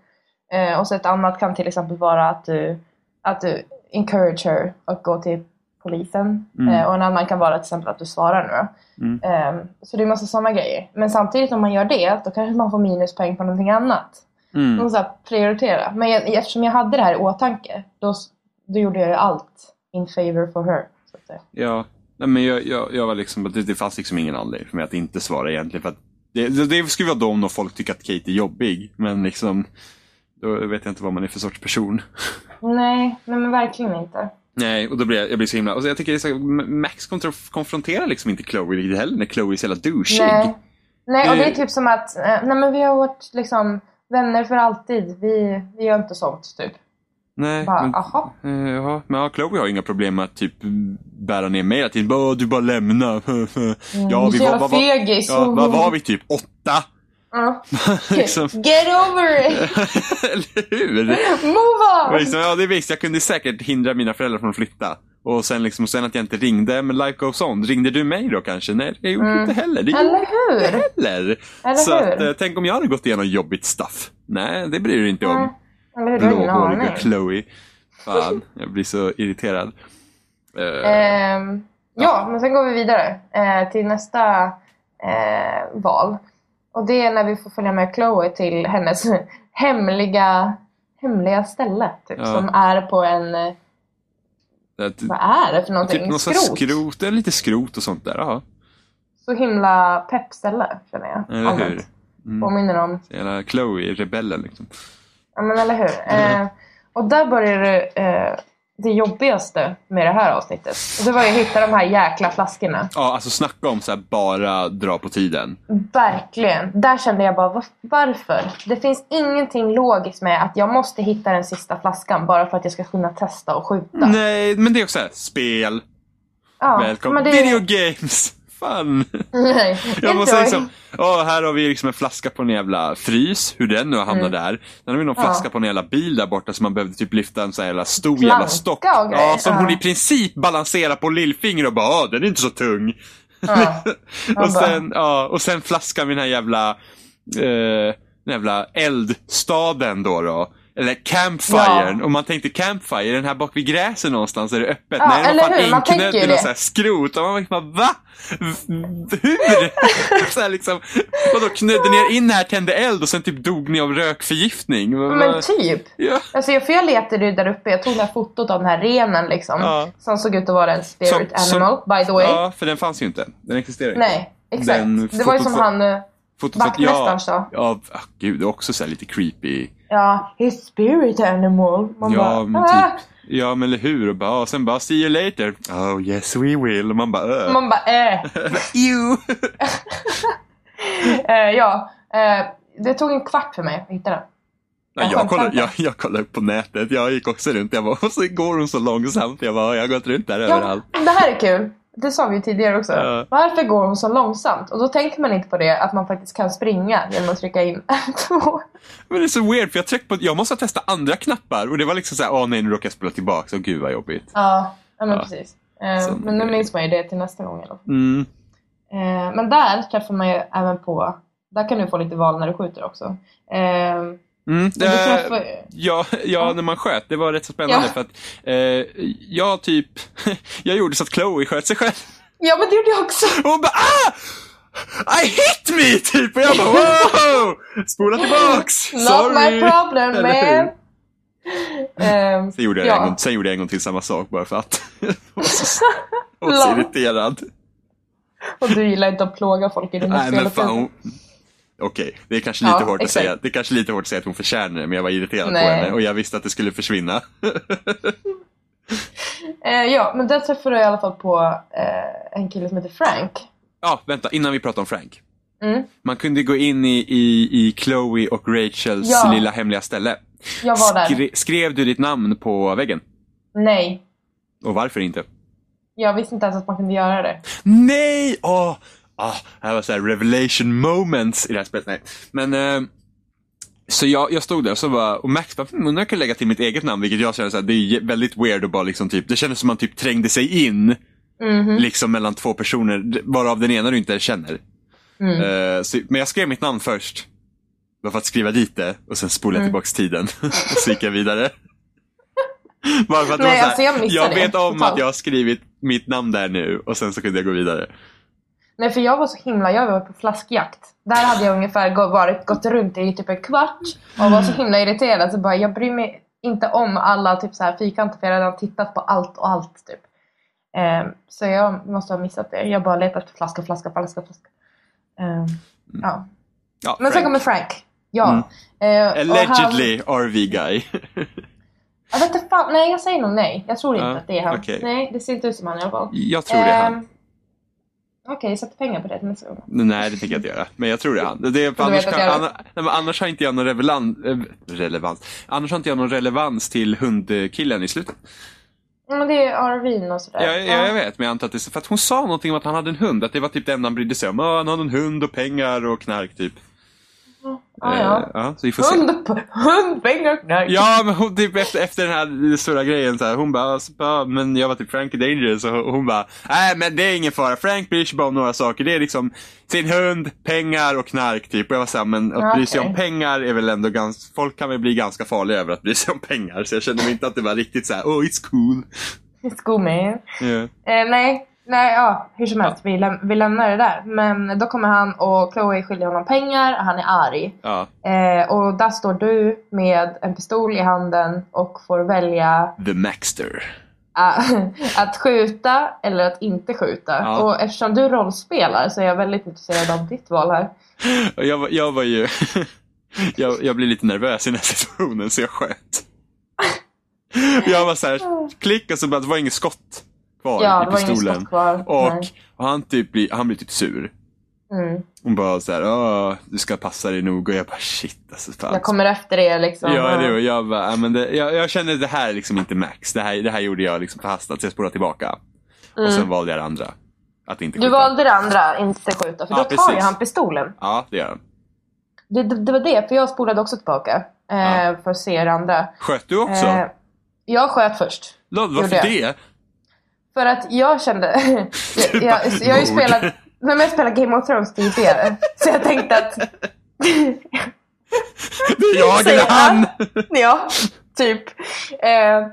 Eh, och så ett annat kan till exempel vara att du, att du encourage her att gå till polisen. Mm. Eh, och en annan kan vara till exempel att du svarar nu. Mm. Eh, så det är massa sådana grejer. Men samtidigt om man gör det, då kanske man får minuspoäng på någonting annat. Man Mm. måste så här prioritera. Men jag, eftersom jag hade det här i åtanke, då, då gjorde jag ju allt in favor for her. Ja, Nej, men jag, jag, jag var liksom, det, det fanns liksom ingen anledning för mig att inte svara egentligen. För att det, det, det skulle vara då om folk tycker att Kate är jobbig. Men liksom, då vet jag inte vad man är för sorts person. Nej, nej men verkligen inte. Nej, och då blir jag, jag blir så himla... Och så jag tycker så, Max konfronterar liksom inte Chloe riktigt heller när Chloe är så jävla douchig. Nej. nej, och det är Det- typ som att, eh, nej men vi har varit liksom vänner för alltid. Vi, vi gör inte sånt typ. Nej, Bara, men, aha. eh, ja, men ja, Chloe har inga problem med att typ bära ner mig hela tiden. Bara, "Åh, du bara lämna. ja, Mm, vi var, var, fegis. ja, vad var vi typ? Åtta? Ja. liksom. Get over it! Eller hur? Move on! liksom, ja, det visst, jag kunde säkert hindra mina föräldrar från att flytta. Och sen, liksom, och sen att jag inte ringde, men life goes on. Ringde du mig då kanske? Nej, jag gjorde Mm. inte heller. Det gjorde Eller hur? inte heller. Eller Så hur? att, eh, tänk om jag hade gått igenom jobbigt stuff. Nej, det bryr du inte om. Mm. Blåhåriga. Chloe. Fan, jag blir så irriterad. Eh, Ehm, ja, men sen går vi vidare eh, till nästa eh, val. Och det är när vi får följa med Chloe till hennes hemliga, hemliga ställe. Typ, Ja. Som är på en... att, Vad är det för någonting? typ någon skrot? skrot. Det är lite skrot och sånt där. Ja, Så himla peppställe känner jag. eller hur? Mm. Påminner om jävla Chloe, rebellen liksom. Ja men eller hur. Eh, och där börjar det, eh, det jobbigaste med det här avsnittet. Och det var ju att hitta de här jäkla flaskorna. Ja, alltså snacka om så här, bara dra på tiden. Verkligen. Där kände jag bara, "Var- varför? Det finns ingenting logiskt med att jag måste hitta den sista flaskan bara för att jag ska kunna testa och skjuta. Nej, men det är också här, spel. ja, Välkommen. men det- Video games! Fun! Nej, Jag måste liksom, åh, här har vi liksom en flaska på en jävla frys, hur den nu har hamnat där. Sen har vi någon Ja. flaska på en jävla bil där borta som man behövde typ lyfta en sån här jävla stor jävla Planka stock. och grejer, Ja, som ja. hon i princip balanserar på lillfinger och bara, åh, den är inte så tung. Ja. och, sen, ja, och sen flaskan med den här jävla, eh, den jävla eldstaden då. då. Eller campfiren. Ja. Och man tänkte campfire, den här bak vid gräset någonstans är det öppet. Ja, Nej, eller hur? Man tänker ju det. så här skrot. Och man liksom, va? V- Hur? så här liksom, vadå, knödde ni er in här, tände eld och sen typ dog ni av rökförgiftning? Va- Men va- typ. ja. Alltså jag, för jag letade ju där uppe, jag tog det här fotot av den här renen liksom. Ja. Som såg ut att vara en spirit Som- som- animal, by the way. ja, för den fanns ju inte. Den existerar inte. Nej, exakt. Den det var ju som han, eh, Fotot för- vaktmästaren sa. Ja, ah, gud, det är också så här lite creepy. Ja, his spirit animal. Man ja, bara, men ah. typ. Ja, men eller hur? Och, bara, och sen bara, see you later. Oh, yes we will. Och man bara, äh. Man bara, eh. Ew. eh ja, eh, det tog en kvart för mig att hitta den. Ja, Jag kollade, jag, jag kollade upp på nätet, jag gick också runt, jag bara, och så går hon så långsamt. Jag bara, jag har gått runt där Ja, överallt. det här är kul. Det sa vi ju tidigare också. Ja. Varför går hon så långsamt? Och då tänker man inte på det, att man faktiskt kan springa genom att trycka in två. Men det är så weird, för jag tryckte på, jag måste testa andra knappar och det var liksom så här, åh nej, nu råkar jag spola tillbaka, och gud vad jobbigt. Ja, ja men Ja. precis. Eh, Så- men nu minns man ju det till nästa gång i alla fall. Mm. Eh, men där träffar man ju även på, där kan du få lite val när du skjuter också. Mm, du eh, träffar, ja, ja, när man sköt, det var rätt så spännande Ja. för att eh, jag typ, jag gjorde så att Chloe sköt sig själv. ja men det gjorde jag också! Och hon bara ah! I hit me! Typ! Och jag bara wow! Spola tillbaks! Not Sorry! my problem man! Eh, Sen gjorde, jag Ja. en gång, sen gjorde jag en gång till samma sak bara för att. jag var så, jag var så irriterad. och du gillar inte att plåga folk i dina Nej men fan. hon- Okej, det är kanske lite Ja, hårt att exakt. säga. Det är kanske lite hårt att säga att hon förtjänar det, men jag var irriterad på Nej. henne och jag visste att det skulle försvinna. Eh, ja, men där träffade jag i alla fall på eh, en kille som heter Frank. Ja, vänta, innan vi pratar om Frank. Mm. Man kunde gå in i, i, i Chloe och Rachels Ja. lilla hemliga ställe. Jag var där. Skre, skrev du ditt namn på väggen? Nej, Och varför inte? jag visste inte ens att man kunde göra det. Nej! Åh, ah, det här var så här revelation moments i det här spelet. Nej. Men, eh, så jag, jag stod där och så bara, och Max bara, hm, jag kan lägga till mitt eget namn, vilket jag känner så här, det är väldigt weird och bara liksom typ, det kändes som man typ trängde sig in, Mhm. liksom mellan två personer, varav den ena du inte känner. Mm. Eh, så, men jag skrev mitt namn först. Bara för att skriva dit det och sen spolade Mm. tillbaks tiden. och så gick jag vidare. Bara för att det Nej, var så här, alltså jag jag det, vet om totalt. att jag har skrivit mitt namn där nu och sen så kunde jag gå vidare. Nej för jag var så himla, jag var på flaskjakt. Där hade jag ungefär varit, gått runt i typ en kvart och var så himla irriterad så bara jag bryr mig inte om alla typ så här fyrkanter för jag har redan tittat på allt och allt typ. Ehm, så jag måste ha missat det. Jag bara letat efter flaska, flaska, flaska, flaska. Ehm, ja. Ja, Men sen Frank. kommer Frank. Ja. Mm. Eh, och han- Allegedly RV guy. Jag vet inte fan, nej jag säger nog nej. Jag tror inte Ja, att det är han. okej. Nej, det ser inte ut som han i alla fall. jag tror det är han. Okej, jag sätter pengar på det till nästa gång. Nej, det tänker jag inte göra. Men jag tror det är han. Det är, annars, kan, anna, nej, men annars har inte jag någon relevans, eh, relevans. Annars har inte jag någon relevans till hundkillen i slutet. Men det är Arvin och sådär. Ja, ja, jag vet, men jag antar att det är för att hon sa någonting om att han hade en hund. Att det var typ det enda han brydde sig om. Han hade en hund och pengar och knark typ. Ah, ja. Eh, ja, så vi får se. Hund, hund, pengar, knark. Ja, men hon, typ efter, efter den här stora grejen så här, hon bara, så bara, men jag var typ Frank är dangerous och hon bara, nej men det är ingen fara, Frank bryr sig bara om några saker. Det är liksom sin hund, pengar och knark typ. Och jag var såhär, men att bry sig Okej. om pengar är väl ändå ganska, folk kan väl bli ganska farliga över att bry sig om pengar. Så jag kände mig inte att det var riktigt så här, oh it's cool. It's cool man. Yeah. Eh, nej, nej, ja, hur som helst. Vi, läm- vi lämnar det där. Men då kommer han och Chloe skyller honom pengar och han är arg. Ja, Eh, och där står du med en pistol i handen och får välja the Maxter. att skjuta eller att inte skjuta. Ja. Och eftersom du rollspelar så är jag väldigt intresserad av ditt val här. Jag, var- jag var ju, jag, jag blev lite nervös i den här situationen så jag sköt. Jag var så här, klick och så bara, det var inget skott kvar Ja, i pistolen. kvar. Och, och han, typ blir, han blir typ sur. Mm. Hon bara så här, Åh, du ska passa dig nog och jag bara shit alltså. Fan. Jag kommer efter er liksom. Ja, det, Och- jag, bara, men det, jag, jag kände det här är liksom inte max. Det här, det här gjorde jag liksom förhastat så jag spolade tillbaka. Och sen valde jag det andra. Att inte Mm. Du skjuta. valde det andra, inte skjuta. För Ja, då tar ju han pistolen. Ja, det gör han. Det, det, det var det, för jag spolade också tillbaka. Eh, Ja. För att se det andra. Sköt du också? Eh, jag sköt först. Lod, varför det? För att jag kände... jag, jag, jag har ju spelat... Nej, jag spelade Game of Thrones tidigare. Så jag tänkte att... Det är jag eller han! ja, typ. Eh,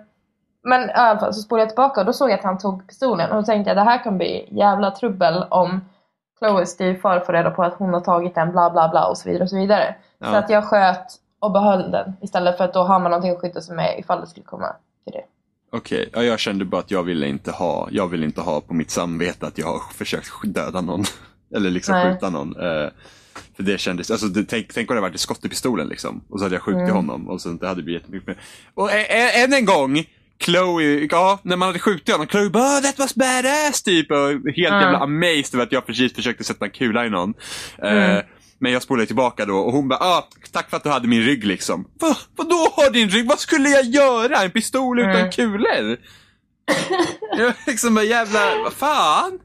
men i alla fall så spolade jag tillbaka och då såg jag att han tog pistolen. Och då tänkte jag det här kan bli jävla trubbel om Chloes styvfar får reda på att hon har tagit den bla bla bla och så vidare och så vidare. Så Ja. att jag sköt och behöll den istället för att då har man någonting att skydda sig med ifall det skulle komma till det. Okej, ja, jag kände bara att jag ville inte ha, jag vill inte ha på mitt samvete att jag har försökt döda någon. Eller liksom Nej. skjuta någon. Eh, för det kändes, alltså det, tänk, tänk om det hade varit ett skott i pistolen liksom. Och så hade jag skjutit Mm. honom och så det hade blivit jättemycket mer. Och ä- ä- än en gång, Chloe, ja, när man hade skjutit honom, Chloe bara "Oh, that was badass typ. Och helt Mm. jävla amazed över att jag precis försökte sätta en kula i någon. Eh, Mm. Men jag spolade tillbaka då och hon bara, ah, tack för att du hade min rygg liksom. Va? Vadå har din rygg? Vad skulle jag göra? En pistol utan Mm. kulor? jag liksom bara jävla, vad fan?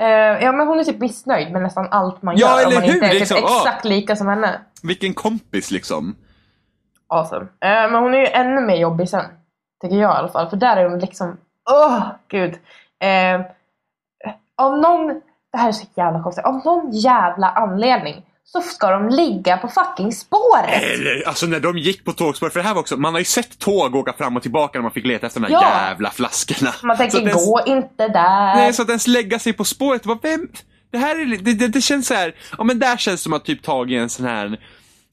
Eh, ja men hon är typ missnöjd med nästan allt man Ja, gör. eller om man inte hur? är Liksom, typ ja. exakt lika som henne. Vilken kompis liksom. Awesome. Eh, men hon är ju ännu mer jobbig sen. Tycker jag i alla fall. För där är hon liksom... Åh, gud. Eh, av någon... Det här är så jävla konstigt. Av någon jävla anledning så ska de ligga på fucking spåret. Eller, alltså när de gick på tågspår, för det här var också, man har ju sett tåg åka fram och tillbaka när man fick leta efter de här Ja. jävla flaskorna. Man tänker ens- gå inte där. Nej, så att ens lägga sig på spåret, vad, vem? Det här är, det, det, det känns så här, ja men där känns det som att typ tagit en sån här,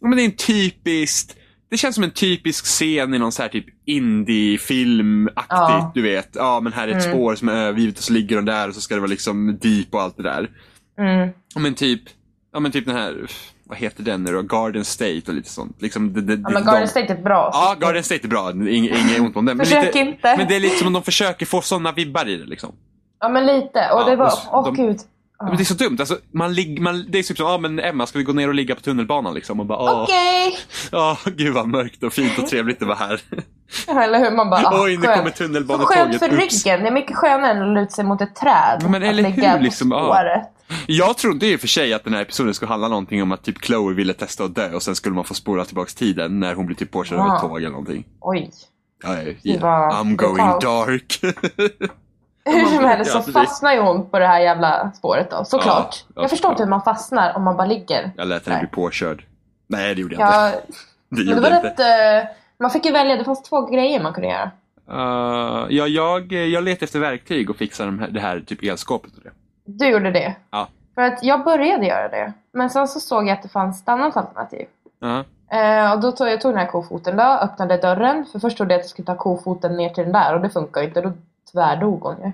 ja men det är en typiskt, det känns som en typisk scen i någon så här typ indie-filmaktigt, Ja. du vet. Ja men här är ett Mm. spår som är övergivet och så ligger de där och så ska det vara liksom deep och allt det där. Mm. Ja men typ, ja men typ den här, vad heter den nu då? Garden State och lite sånt. Liksom, det, det, Ja, men Garden State är bra. Ja, Garden State är bra. Inget, inget ont om den. Men, Försök lite, inte. men det är lite som om de försöker få sådana vibbar i det liksom. Ja, men lite. Och Ja, det var... Åh de- gud. Ja, Men det är så dumt. Alltså, man lig, man, det är typ som, ja men Emma, ska vi gå ner och ligga på tunnelbanan liksom? Och bara, åh, Okej. åh, gud vad mörkt och fint och trevligt det var här. Ja, eller hur? Man bara... ah, Oj, nu kommer tunnelbanetåget. skönt för Ups. ryggen. Det är mycket skönare än att luta sig mot ett träd. Men eller hur, liksom, ja. spåret. Jag trodde ju för sig att den här episoden skulle handla någonting om att typ Chloe ville testa att dö och sen skulle man få spola tillbaks tiden när hon blir typ påkörd av ett Ah. tåg eller någonting. Oj. Ja, ja, var I'm going dark. Hur som Ja, helst så precis. fastnar ju hon på det här jävla spåret då, såklart. Ja, ja, jag förstår inte hur man fastnar om man bara ligger. Jag lät henne bli påkörd. Nej, det gjorde jag inte. Ja, Det men det gjorde var jag inte. rätt... eh, man fick ju välja, det fanns två grejer man kunde göra. Uh, ja, jag, jag letade efter verktyg och fixade de här, det här typ elskåpet och det. Du gjorde det. Ja. För att jag började göra det. Men sen så såg jag att det fanns ett annat alternativ. Ja. Eh, och då tog jag tog den här kofoten då, öppnade dörren. För först trodde jag att jag skulle ta kofoten ner till den där och det funkar ju inte. Då tvärdog ju.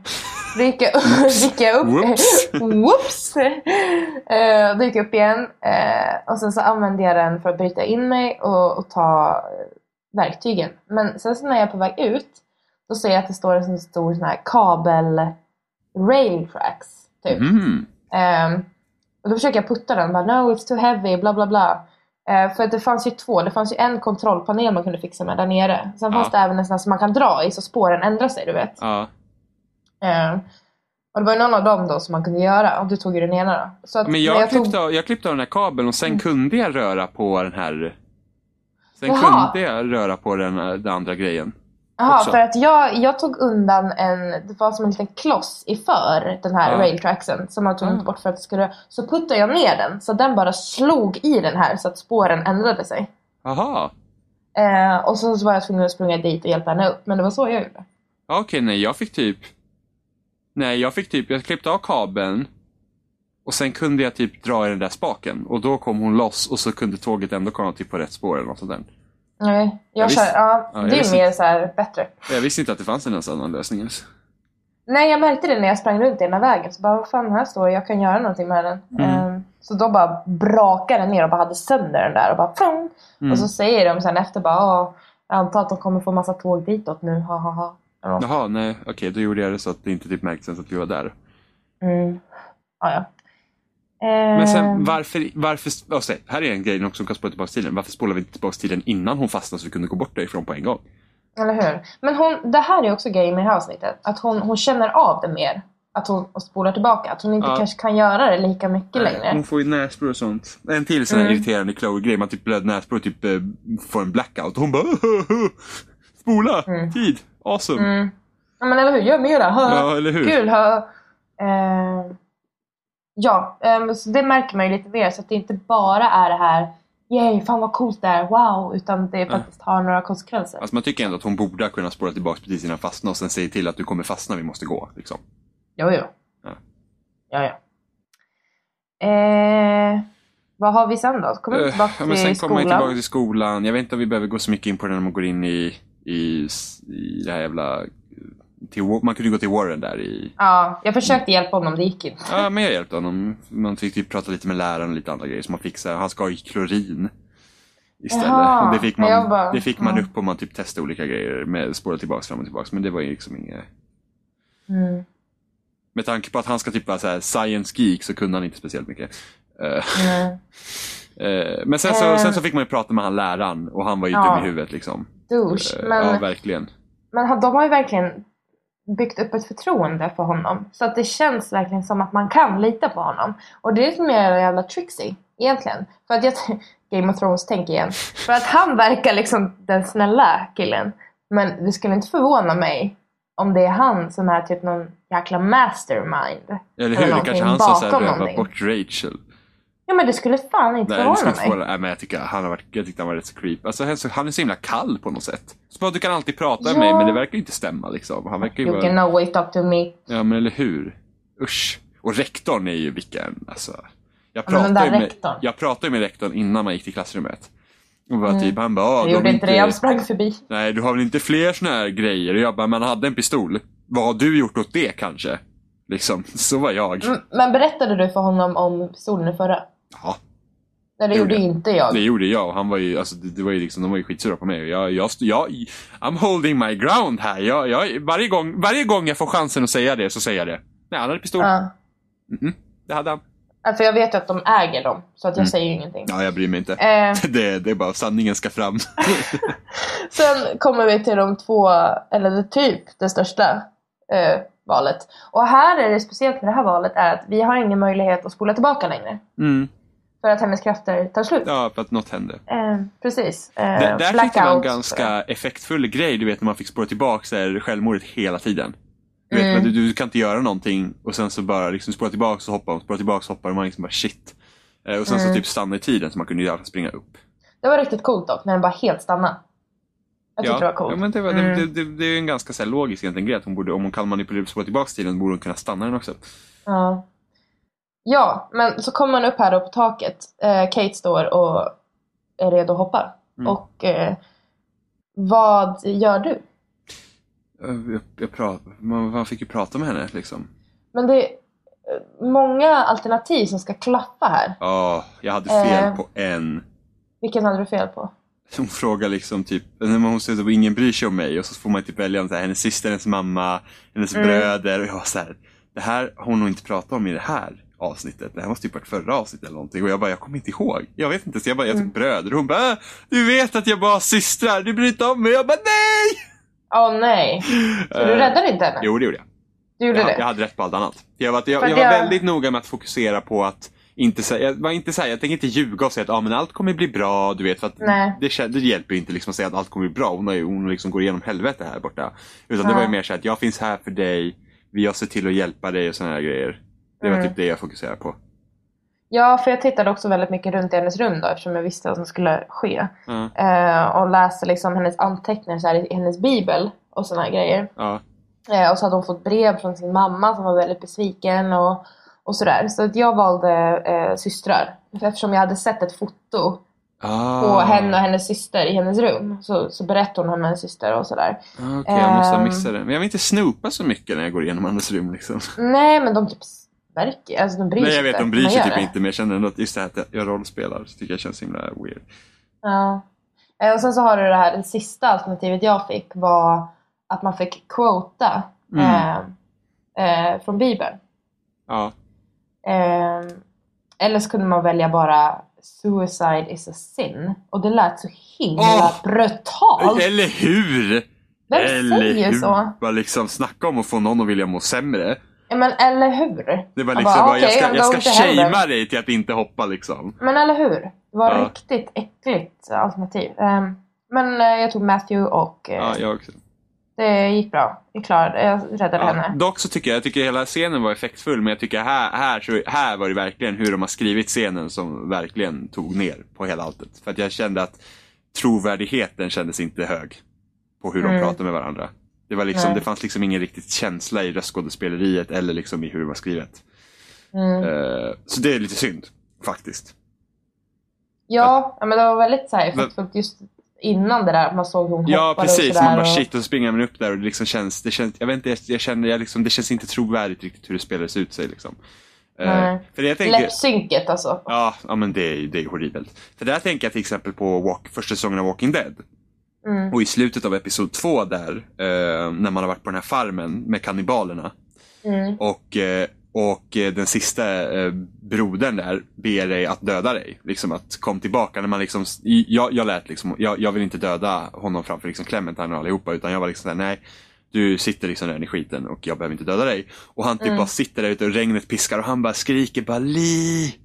Då gick jag, gick jag upp. Whoops. Whoops! Eh, då gick jag upp igen. Eh, och sen så använde jag den för att bryta in mig och, och ta eh, verktygen. Men sen så när jag är på väg ut. Då ser jag att det står en sån stor sån här kabel rail tracks. Typ. Mm. Ehm, och då försöker jag putta den, bara no it's too heavy, bla bla bla. Eh, för det fanns ju två, det fanns ju en kontrollpanel man kunde fixa med där nere. Sen Ja. fanns det även en sån här som man kan dra i så spåren ändrar sig, du vet. Ja. Ehm, och det var ju någon av dem då som man kunde göra och du tog ju den ena då. Så att Men jag, tog- klippte, av, jag klippte av den här kabeln och sen kunde jag röra på den här... Sen Jaha. kunde jag röra på den, den andra grejen. Jaha, för att jag, jag tog undan en, det var som en liten kloss i för den här Ja. railtracksen som man tog Ah. bort för att det skulle, så puttade jag ner den så den bara slog i den här så att spåren ändrade sig. Jaha. Eh, och så var jag tvungen att springa dit och hjälpa henne upp, men det var så jag gjorde. Ja, Okej, nej jag fick typ... Nej, jag fick typ, jag klippte av kabeln och sen kunde jag typ dra i den där spaken och då kom hon loss och så kunde tåget ändå komma typ på rätt spår eller något sånt där. Nej, jag, Jag kör, ja, Ja, det är mer så här bättre. Jag visste inte att det fanns en ens annan lösning ens. Nej, jag märkte det när jag sprang runt i den här vägen. Så bara, vad fan, här står jag, jag kan göra någonting med den. Mm. Eh, så då bara brakade den ner och bara hade sönder den där och bara flong. Mm. Och så säger de sen efter bara, "Åh, jag antar att de kommer få massa tåg ditåt nu, ha ha ha. Jaha, nej, okej, då gjorde jag det så att det inte typ märktes ens att vi var där. Mm. Ja, ja. Men sen varför, varför, oh, säg, här är en grej också som kan spola tillbaka tiden. Varför spolar vi inte tillbaka tiden innan hon fastnade så vi kunde gå bort därifrån på en gång? Eller hur? Men hon, det här är också grejen med det här avsnittet. Att hon, hon känner av det mer. Att hon spolar tillbaka. Att hon inte Ja. kanske kan göra det lika mycket längre. Hon får ju näsblod och sånt. En till sån här Mm. irriterande Chloe-grej. Man typ blöder näsblod och typ eh, får en blackout. Och hon bara Spola! Mm. Tid! Awesome! Mm. Ja men eller hur, gör mera! Ha. Ja, eller hur? Kul! Ha. Eh, ja, ehm, så det märker man ju lite mer. Så att det inte bara är det här Yay, fan vad coolt det är, wow! Utan det faktiskt har några konsekvenser. Alltså man tycker ändå att hon borde kunna spåra tillbaka precis innan fastna och sen säga till att du kommer fastna, vi måste gå. Liksom. Jo, jo. Ja. Ja, ja. Eh, vad har vi sen då? Kommer vi Eh, tillbaka ja, men till sen kommer man skolan? tillbaka till skolan. Jag vet inte om vi behöver gå så mycket in på det när man går in i, i, i det här jävla... Till, man kunde gå till Warren där i... Ja, jag försökte hjälpa honom, det gick inte. Ja, men jag hjälpte honom. Man fick typ prata lite med läraren och lite andra grejer som man fixade. Han ska ha i klorin. Istället. Jaha, det fick man, bara- det fick man ja. upp om man typ testade olika grejer med spåra tillbaks fram och tillbaks. Men det var ju liksom inget... Mm. Med tanke på att han ska typ vara så här science geek så kunde han inte speciellt mycket. Mm. men sen så, Eh. sen så fick man ju prata med han läraren och han var ju Ja. dum i huvudet liksom. Douche. Men, Ja, verkligen. men de har ju verkligen byggt upp ett förtroende för honom. Så att det känns verkligen som att man kan lita på honom. Och det är lite mer jävla Trixie, egentligen. För att jag... Game of Thrones tänk igen. För att han verkar liksom den snälla killen. Men det skulle inte förvåna mig om det är han som är typ någon jäkla mastermind. Eller hur? eller Det kanske han som någonting. bort Rachel. Ja men det skulle fan inte förvåna inte mig. förvåna Nej, men jag tycker han har varit, jag tyckte han var rätt så creep. Alltså, han är så- han är så himla kall på något sätt. Så bara, du kan alltid prata med Ja. mig, men det verkar inte stämma liksom. Han verkar ju You vara... can always talk to me. Ja, men eller hur? Usch. Och rektorn är ju vilken, alltså. Jag pratade, ju med, rektorn. jag pratade ju med rektorn innan man gick till klassrummet. Och bara typ, han bara, "Ah, Jag de Mm. gjorde inte det, jag sprang förbi. Nej, du har väl inte fler såna här grejer? Och jag bara, man hade en pistol. Vad har du gjort åt det kanske? Liksom, så var jag. Mm, Men berättade du för honom om pistolen i förra? Ja, Nej det Det gjorde gjorde inte jag. det gjorde jag han var ju, alltså det, det var ju liksom, de var ju skitsura på mig. Jag, jag, jag, I'm holding my ground här. Jag, jag, varje, gång, varje gång jag får chansen att säga det så säger jag det. Nej, han hade pistol. Ja. Mm-mm, det hade han. För jag vet ju att de äger dem, så att jag Mm. säger ju ingenting. Ja, jag bryr mig inte. Eh, Det, det är bara sanningen ska fram. sen kommer vi till de två, eller det typ det största. Eh, valet. Och här är det speciellt med det här valet är att vi har ingen möjlighet att spola tillbaka längre. Mm. För att hennes krafter tar slut. Ja, för att något hände. Eh, precis. Eh, där tyckte jag var en ganska effektfull grej, du vet när man fick spåra tillbaka så här, självmordet hela tiden. Du, vet, Mm. men du, du kan inte göra någonting och sen så bara liksom spåra tillbaka så hoppar man, spåra tillbaka så hoppar man liksom bara shit. Eh, och sen så Mm. typ stanna i tiden så man kunde i alla fall springa upp. Det var riktigt coolt dock, när den bara helt stannade. Jag tyckte det var coolt. ja men det, var, Mm. det, det, det, är en ganska så här, logisk egentligen grej att hon borde, om hon kan manipulera spåra tillbaka tiden borde hon kunna stanna den också. Ja. ja, men så kommer man upp här då på taket. Eh, Kate står och är redo att hoppa. Mm. Och eh, vad gör du? Eh, Jag, jag prat, man, man fick ju prata med henne liksom. Men det är eh, många alternativ som ska klaffa här. Ja, jag hade fel Eh. på en. Vilken hade du fel på? Hon frågar liksom typ, när hon säger att ingen bryr sig om mig och så får man typ välja om så här, hennes syster, hennes mamma, hennes Mm. bröder och jag var så här, det här har hon nog inte pratat om i det här avsnittet. Det här måste typ varit förra avsnittet eller någonting och jag bara, jag kommer inte ihåg. Jag vet inte, så jag bara, jag tog Mm. bröder och hon bara, "Äh, du vet att jag bara har systrar, du bryr inte om mig. Jag bara, nej! Åh nej! Så du Eh, räddade inte det det? inte säga, jag inte säga, jag tänker inte ljuga och säga att ah, men allt kommer bli bra, du vet, för det, det hjälper inte liksom att säga att allt kommer bli bra. Hon, har ju, hon liksom går igenom helvete här borta. Utan det Ja. var ju mer så att jag finns här för dig, jag ser till att hjälpa dig och sådana här grejer. Det var Mm. typ det jag fokuserade på. Ja, för jag tittade också väldigt mycket runt i hennes rum då eftersom jag visste vad som skulle ske. Ja, Eh, och läste liksom hennes anteckningar så här, i hennes bibel och sådana här grejer. ja, Eh, och så hade hon fått brev från sin mamma som var väldigt besviken och, och sådär. Så att jag valde eh, systrar. Eftersom jag hade sett ett foto ah. på henne och hennes syster i hennes rum. Så, så berättade hon om hennes syster och sådär. Ah, Okej, jag måste ha Ehm. missat det. Men jag vill inte snopa så mycket när jag går igenom andras rum liksom. Nej men de typ verkar, alltså de bryr sig Nej jag vet, de bryr sig typ det. inte men jag känner ändå att just det här att jag rollspelar så tycker jag känns himla weird. Ja. Eh, Och sen så har du det här, det sista alternativet jag fick var att man fick quota Mm. eh, eh, från Bibeln. Ja. Eh, eller så kunde man välja bara Suicide is a sin. Och det lät så himla Åh! brutalt. Eller hur! Vem eller säger hur? så? Bara liksom snacka om att få någon att vilja må sämre. Ja, men eller hur? Det var Jag liksom bara, bara, jag ska, I'm jag ska shamea dig till att inte hoppa liksom. Men eller hur? Det var Ja. riktigt äckligt alternativ. Eh, men eh, jag tog Matthew och eh, Ja, jag också. Det gick bra. Jag klarade Jag räddade Ja. henne. Dock så tycker jag, jag tycker hela scenen var effektfull men jag tycker här, här, så, här var det verkligen hur de har skrivit scenen som verkligen tog ner på hela alltet. För att jag kände att trovärdigheten kändes inte hög på hur de Mm. pratade med varandra. Det, var liksom, Nej. det fanns liksom ingen riktigt känsla i röstskådespeleriet eller liksom i hur det var skrivet. Mm. Eh, så det är lite synd, faktiskt. Ja, ja, men det var väldigt så här effektfullt just innan det där man såg hon Ja precis, och man bara och... shit och så springer man upp där och det liksom känns, det känns jag vet inte, jag, jag känner, jag liksom, det känns inte trovärdigt riktigt hur det spelades ut sig liksom. Nej. för det jag tänker, Läppsynket alltså. ja, ja men det är, det är horribelt. För där tänker jag till exempel på walk, första säsongen av Walking Dead. Mm. Och i slutet av episod två där, eh, när man har varit på den här farmen med kannibalerna. Mm. Och, eh, och eh, den sista eh, brodern där ber dig att döda dig. Liksom att kom tillbaka. När man liksom, jag, jag lät liksom, jag, jag vill inte döda honom framför liksom Clementine och allihopa. Utan jag var liksom såhär, nej. Du sitter liksom där i skiten och jag behöver inte döda dig. Och han typ Mm. bara sitter där ute och regnet piskar och han bara skriker bara li.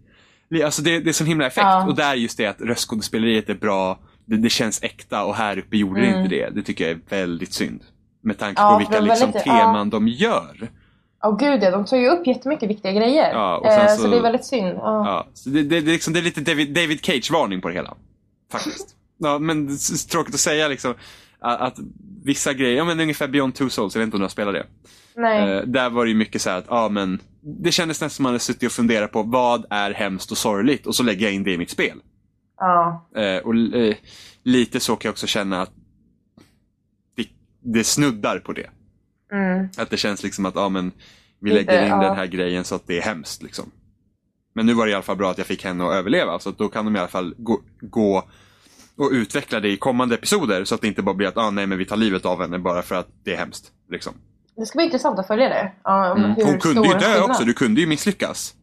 li. Alltså det, det är sån himla effekt. Ja. Och där just det att röstskådespeleriet är bra. Det, det känns äkta och här uppe gjorde det Mm. inte det. Det tycker jag är väldigt synd. Med tanke Ja, på vilka det liksom lite- teman de gör. Åh gud ja, de tar ju upp jättemycket viktiga grejer. Ja, eh, så- så... det är väldigt synd. Ja. Ja, så det, det, det, är liksom, det är lite David, David Cage-varning på det hela. Faktiskt. Ja, men det är tråkigt att säga liksom att, att vissa grejer, ja men ungefär Beyond Two Souls, jag vet inte om du har spelat det. Nej. Eh, där var det ju mycket så här att, ja men det kändes nästan som man hade suttit och funderat på vad är hemskt och sorgligt och så lägger jag in det i mitt spel. Ja. Eh, och eh, lite så kan jag också känna att det, det snuddar på det. Mm. Att det känns liksom att, ja men vi Lite, lägger in ja. den här grejen så att det är hemskt liksom. Men nu var det i alla fall bra att jag fick henne att överleva så att då kan de i alla fall gå, gå och utveckla det i kommande episoder så att det inte bara blir att, ah, nej men vi tar livet av henne bara för att det är hemskt. Liksom. Det ska bli intressant att följa det. Om Mm. Hon kunde ju dö skillnad. också, du kunde ju misslyckas.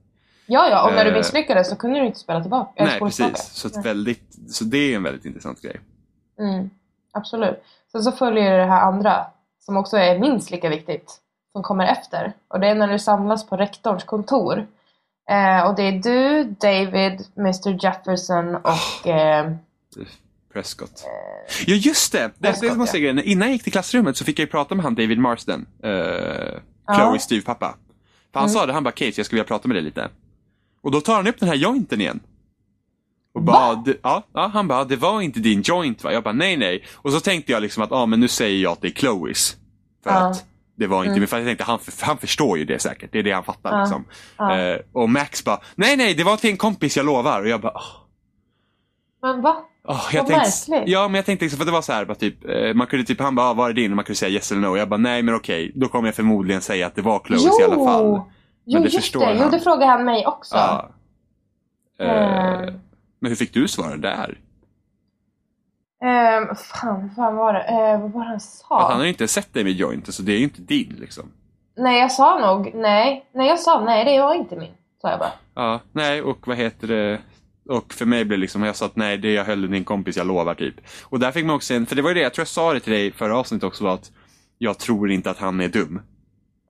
Ja, ja. Och när du Eh. misslyckades så kunde du inte spela tillbaka. nej precis, tillbaka. så, Nej. väldigt, så det är en väldigt intressant grej. Mm. Absolut. Sen så följer det här andra som också är minst lika viktigt som kommer efter. Och det är när du samlas på rektorns kontor. Eh, och det är du, David, Mr Jefferson och... Eh, Prescott. Ja just det! det, Prescott, det måste jag säga. Innan jag gick till klassrummet så fick jag ju prata med han David Marsden. Uh, Chloes styvpappa. För han Mm. sa det, han bara Case jag skulle vilja prata med dig lite. Och då tar han upp den här jointen igen. Och bara, "Det- ja, ja, han bara, det var inte din joint va? Jag bara, nej nej. Och så tänkte jag liksom att, ja men nu säger jag att det är Chloes. För Ja. att det var inte min, för jag tänkte han, han förstår ju det säkert. Det är det han fattar Ja. liksom. Ja. Eh, och Max bara, nej nej det var till en kompis jag lovar. Och jag bara, åh. Men va? Oh, jag Vad tänkte, märkligt. ja, men jag tänkte liksom, för det var så här, bara typ, eh, man kunde typ, han bara, ah, var är din? Och man kunde säga yes eller no. Jag bara, nej men okej, då kommer jag förmodligen säga att det var Chloes i alla fall. Jo, det just det. Jo, han. det frågade han mig också. Ja. Eh, Mm. Men hur fick du svara där? Ehm, fan, fan var det? Eh, vad var det han sa? Att han har ju inte sett dig med joint, så det är ju inte din liksom. Nej, jag sa nog nej. Nej, jag sa nej, det var inte min. Sa jag bara. Ja, nej och vad heter det? Och för mig blev det liksom, jag sa att nej, det jag höll din kompis, jag lovar typ. Och där fick man också en, för det var ju det, jag tror jag sa det till dig förra avsnittet också, var att jag tror inte att han är dum.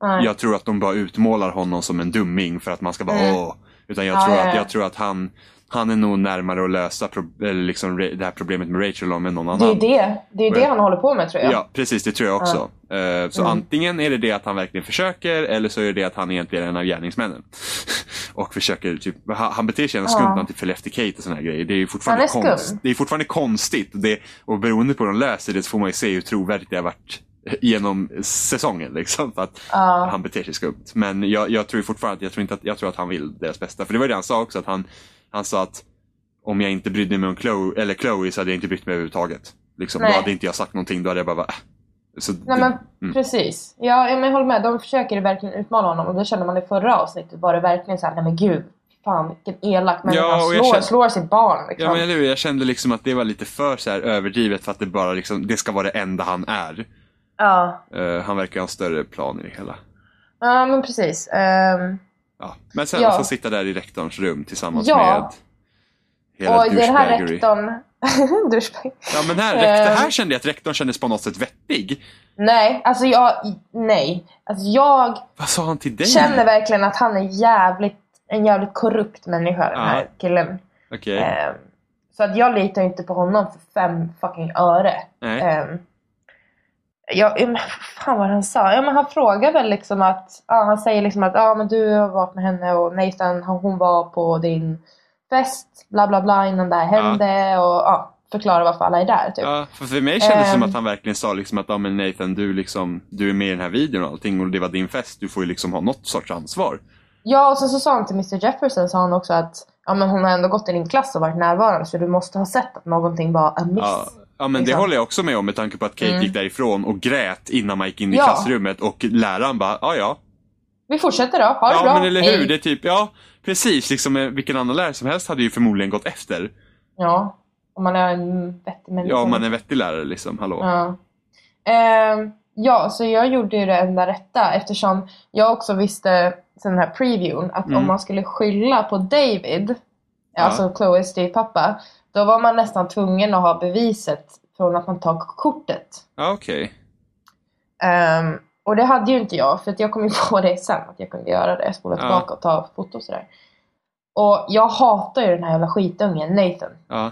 Nej. Jag tror att de bara utmålar honom som en dumming för att man ska vara Mm. åh. Utan jag, Ja, tror att, ja. jag tror att han, han är nog närmare att lösa liksom det här problemet med Rachel om än någon Det annan. är det. Det är det han håller på med tror jag. Ja, precis. Det tror jag också. Eh, så Mm. antingen är det det att han verkligen försöker eller så är det det att han egentligen är en av gärningsmännen. och försöker, typ, han, beter sig skumt Ja. när han typ följer efter Kate och såna här grejer. Det är fortfarande, är konst, det är fortfarande konstigt. Och, det, och beroende på hur de löser det så får man ju se hur trovärdigt det har varit genom säsongen. Liksom, för att Ja. han beter sig skumt. Men jag, jag tror fortfarande att jag tror, inte att, jag tror att han vill deras bästa. För det var det han sa också, att han, han sa att om jag inte brydde mig om Chloe, eller Chloe så hade jag inte brytt mig överhuvudtaget. Liksom, då hade inte jag sagt någonting, då hade jag bara, äh. så Nej men mm. precis. Ja, men jag håller med. De försöker verkligen utmana honom och det kände man i förra avsnittet. Var det verkligen såhär, nej men gud. Fan vilken elak människa. Ja, han slår, känner- slår sitt barn liksom. Ja men eller jag kände liksom att det var lite för så här överdrivet för att det bara liksom, det ska vara det enda han är. ja. Eh, han verkar ha en större plan i det hela. ja men precis. Ehm, Ja. Men sen Ja. att få sitta där i rektorns rum tillsammans Ja. med hela och den här rektorn... Ja men här, Ehm. här kände jag att rektorn kändes på något sätt vettig. Nej, alltså jag... Nej. Alltså jag Vad sa han till dig? känner verkligen att han är jävligt, en jävligt korrupt människa den här killen. Okej. Ehm, så att jag litar inte på honom för fem fucking öre. Um, ja, ja, men fan vad han sa. Ja, men han frågar väl liksom att, ja, han säger liksom att ja, men du har varit med henne och Nathan hon var på din fest bla bla bla innan det här hände och ja, förklara varför alla är där typ. Ja, för, för mig kändes det som Ehm. att han verkligen sa liksom att ja, men Nathan, du, liksom, du är med i den här videon och allting och det var din fest. Du får ju liksom ha något sorts ansvar. Ja, och sen så sa han till Mr Jefferson sa han också att ja, men hon har ändå gått i din klass och varit närvarande så du måste ha sett att någonting var amiss. Ja, ja men det Liksom. håller jag också med om med tanke på att Kate Mm. gick därifrån och grät innan man gick in i Ja. klassrummet och läraren bara, ja ja. Vi fortsätter då, ha det Ja bra. men eller Hej. hur, det är typ, ja precis, liksom eh, vilken annan lärare som helst hade ju förmodligen gått efter. Ja, om man är en vettig människa. Ja, om man är en vettig lärare liksom, hallå. Ja. Ehm, ja, så jag gjorde ju det enda rätta eftersom jag också visste sen den här previewn att Mm. om man skulle skylla på David, Ja. alltså Chloes styvpappa, då var man nästan tvungen att ha beviset från att man tog kortet. Ja, okej. Ehm, och det hade ju inte jag för att jag kom ju på det sen att jag kunde göra det, spola Ja. tillbaka och ta foto och sådär. Och jag hatar ju den här jävla skitungen Nathan. Ja.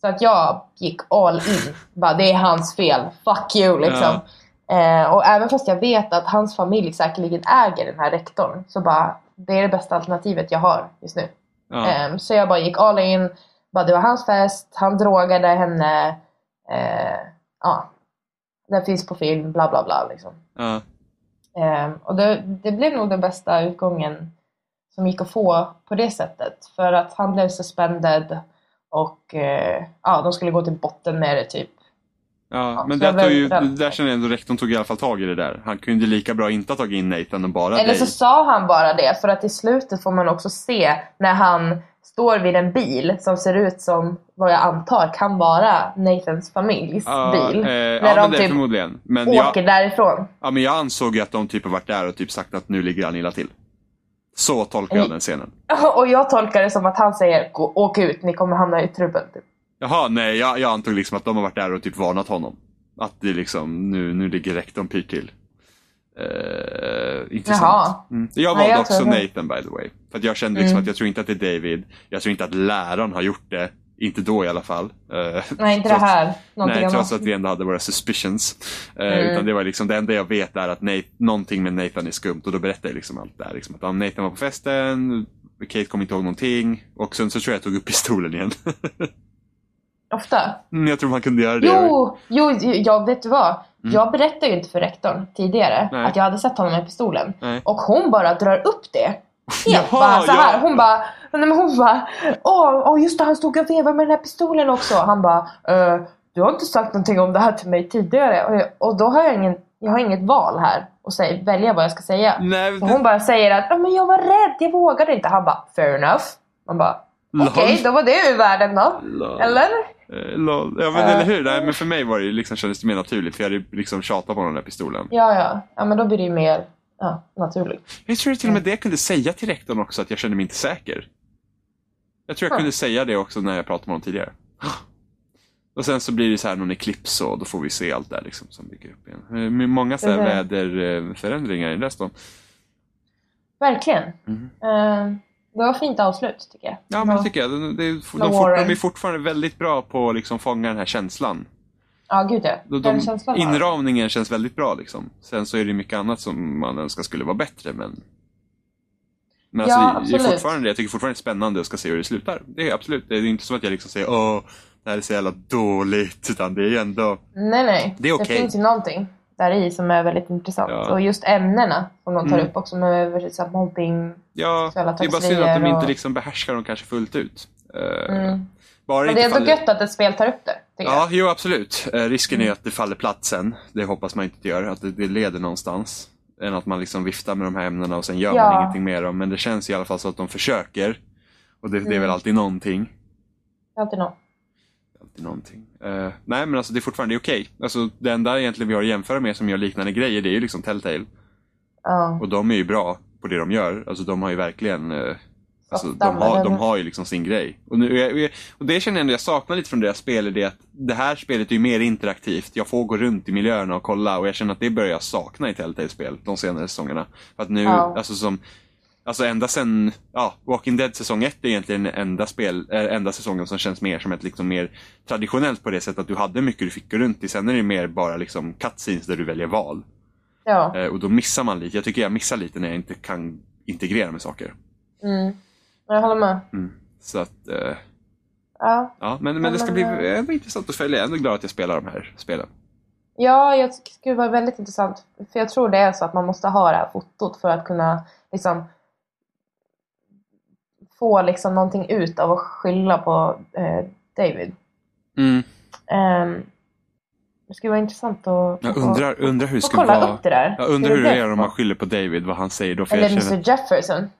Så att jag gick all in. Bara, det är hans fel. Fuck you liksom. Eh, och även fast jag vet att hans familj säkerligen äger den här rektorn. Så bara, det är det bästa alternativet jag har just nu. Ja. Eh, så jag bara gick all in. Bara, det var hans fest. Han drogade henne. Eh, ja. Den finns på film. Bla bla bla liksom. ja. Eh, och det, det blev nog den bästa utgången som gick att få på det sättet. För att han blev suspended och eh, ja, de skulle gå till botten med det typ. Ja, Ja, men där, tog ju, där känner jag ändå rektorn tog i alla fall tag i det där. Han kunde lika bra inte ha tagit in Nathan och bara Eller dig. så sa han bara det för att i slutet får man också se när han står vid en bil som ser ut som vad jag antar kan vara Nathans familjs Ja, bil. eh, när ja, de men typ förmodligen. Men åker jag, därifrån. ja, men jag ansåg ju att de typ har varit där och typ sagt att nu ligger han illa till. Så tolkar jag den scenen. Och jag tolkar det som att han säger "Gå- åk ut, ni kommer hamna i trubbel. Typ. Jaha, nej, jag, jag antog liksom att de har varit där och typ varnat honom. Att det liksom, nu, nu ligger rektorn pyrt till. Uh, intressant. Jaha. Mm. Jag Nej, valde jag också. Nathan by the way. För att jag kände liksom Mm. att jag tror inte att det är David. Jag tror inte att läraren har gjort det. Inte då i alla fall. Eh, Nej, inte det här. Någonting Nej, trots att vi ändå hade våra suspicions. Eh, Mm. Utan det var liksom det enda jag vet är att Nate, någonting med Nathan är skumt och då berättade jag liksom allt det här. Liksom att Nathan var på festen, Kate kom inte ihåg någonting och sen så tror jag jag tog upp pistolen igen. Ofta. Mm, jag tror man kunde göra det. Jo, jo, jag vet du vad? Jag berättade ju inte för rektorn tidigare Mm. Nej. att jag hade sett honom med pistolen. Nej. Och hon bara drar upp det. Helt Jaha, bara så här. ja. Hon bara, nej men hon bara, åh, åh just det han stod och vevade med den här pistolen också. Han bara, "Eh, du har inte sagt någonting om det här till mig tidigare. Och, jag, och då har jag ingen, jag har inget val här och säga, välja vad jag ska säga. Nej, Så hon bara säger att, "Ja, men jag var rädd, jag vågade inte. Han bara, fair enough. Man bara, Okej då var det ur världen då. Lol. Eller? Eh, lol. Ja men Eh. eller hur, Nej, men för mig var det liksom, kändes det mer naturligt för jag hade liksom tjatat på den där pistolen. Ja, ja. Ja, men då blir det ju mer ja, naturligt. Jag tror till och med det jag kunde säga till rektorn också att jag kände mig inte säker. Jag tror jag Ja. kunde säga det också när jag pratade med honom tidigare. Och sen så blir det så här någon eklips och då får vi se allt där liksom som bygger upp igen. Eh, Med många så här Mhm. väderförändringar i stan. Verkligen. Mhm. Eh, det var fint avslut tycker jag. Ja men det tycker jag. De, de, de, fort, de är fortfarande väldigt bra på att liksom fånga den här känslan. Ja, gud ja. De, Den de, känslan inramningen känns väldigt bra liksom. Sen så är det mycket annat som man önskar skulle vara bättre men men Ja, alltså, det är fortfarande, jag tycker fortfarande det är spännande och ska se hur det slutar. Det är absolut, det är inte som att jag liksom säger åh, det här är så jävla dåligt. Utan det är ändå, Nej, nej. Det är okej. finns ju någonting där i som är väldigt intressant. Ja. Och just ämnena som de tar Mm. upp också med så här, mobbing. ja, det är bara synd att de trakasserier inte och- liksom behärskar dem kanske fullt ut. Eh, Mm. Bara Men det är ändå faller- gött att ett spel tar upp det. Ja, jag. jo absolut. Eh, risken Mm. är att det faller platt sen. Det hoppas man inte det gör, att det, det leder någonstans. Än att man liksom viftar med de här ämnena och sen gör Ja. man ingenting med dem. Men det känns i alla fall så att de försöker. Och det, det är väl Mm. alltid någonting. Alltid något. Alltid någonting. Eh, nej men alltså det är fortfarande okej. Alltså det enda egentligen vi har att jämföra med som gör liknande grejer det är ju liksom Telltale. Ja. Och de är ju bra på det de gör. Alltså de har ju verkligen eh, Alltså, de, har, de har ju liksom sin grej. Och, nu, och det känner jag ändå jag saknar lite från deras spel, är det att det här spelet är ju mer interaktivt. Jag får gå runt i miljöerna och kolla och jag känner att det börjar jag sakna i Telltale-spel de senare säsongerna. För att nu, Ja. alltså som Alltså ända sen, ja, Walking Dead säsong 1 är egentligen den enda, spel, äh, enda säsongen som känns mer som ett liksom mer traditionellt på det sättet att du hade mycket du fick gå runt i. Sen är det mer bara liksom cutscenes där du väljer val. Ja. Eh, och då missar man lite. Jag tycker jag missar lite när jag inte kan integrera med saker. Mm. Jag håller med. Mm. Så att, eh, Ja. ja, men, men det ska Men, bli eh, ändå intressant att följa. Jag är ändå glad att jag spelar de här spelen. Ja, jag tycker det skulle vara väldigt intressant. För jag tror det är så att man måste ha det här fotot för att kunna liksom få liksom någonting ut av att skylla på eh, David. Mm. Ehm, det skulle vara intressant att Jag undrar, undrar hur det få skulle kolla vara. upp det där. Jag undrar Hur det är om man skyller på David, vad han säger då. För Eller känner... Mr Jefferson.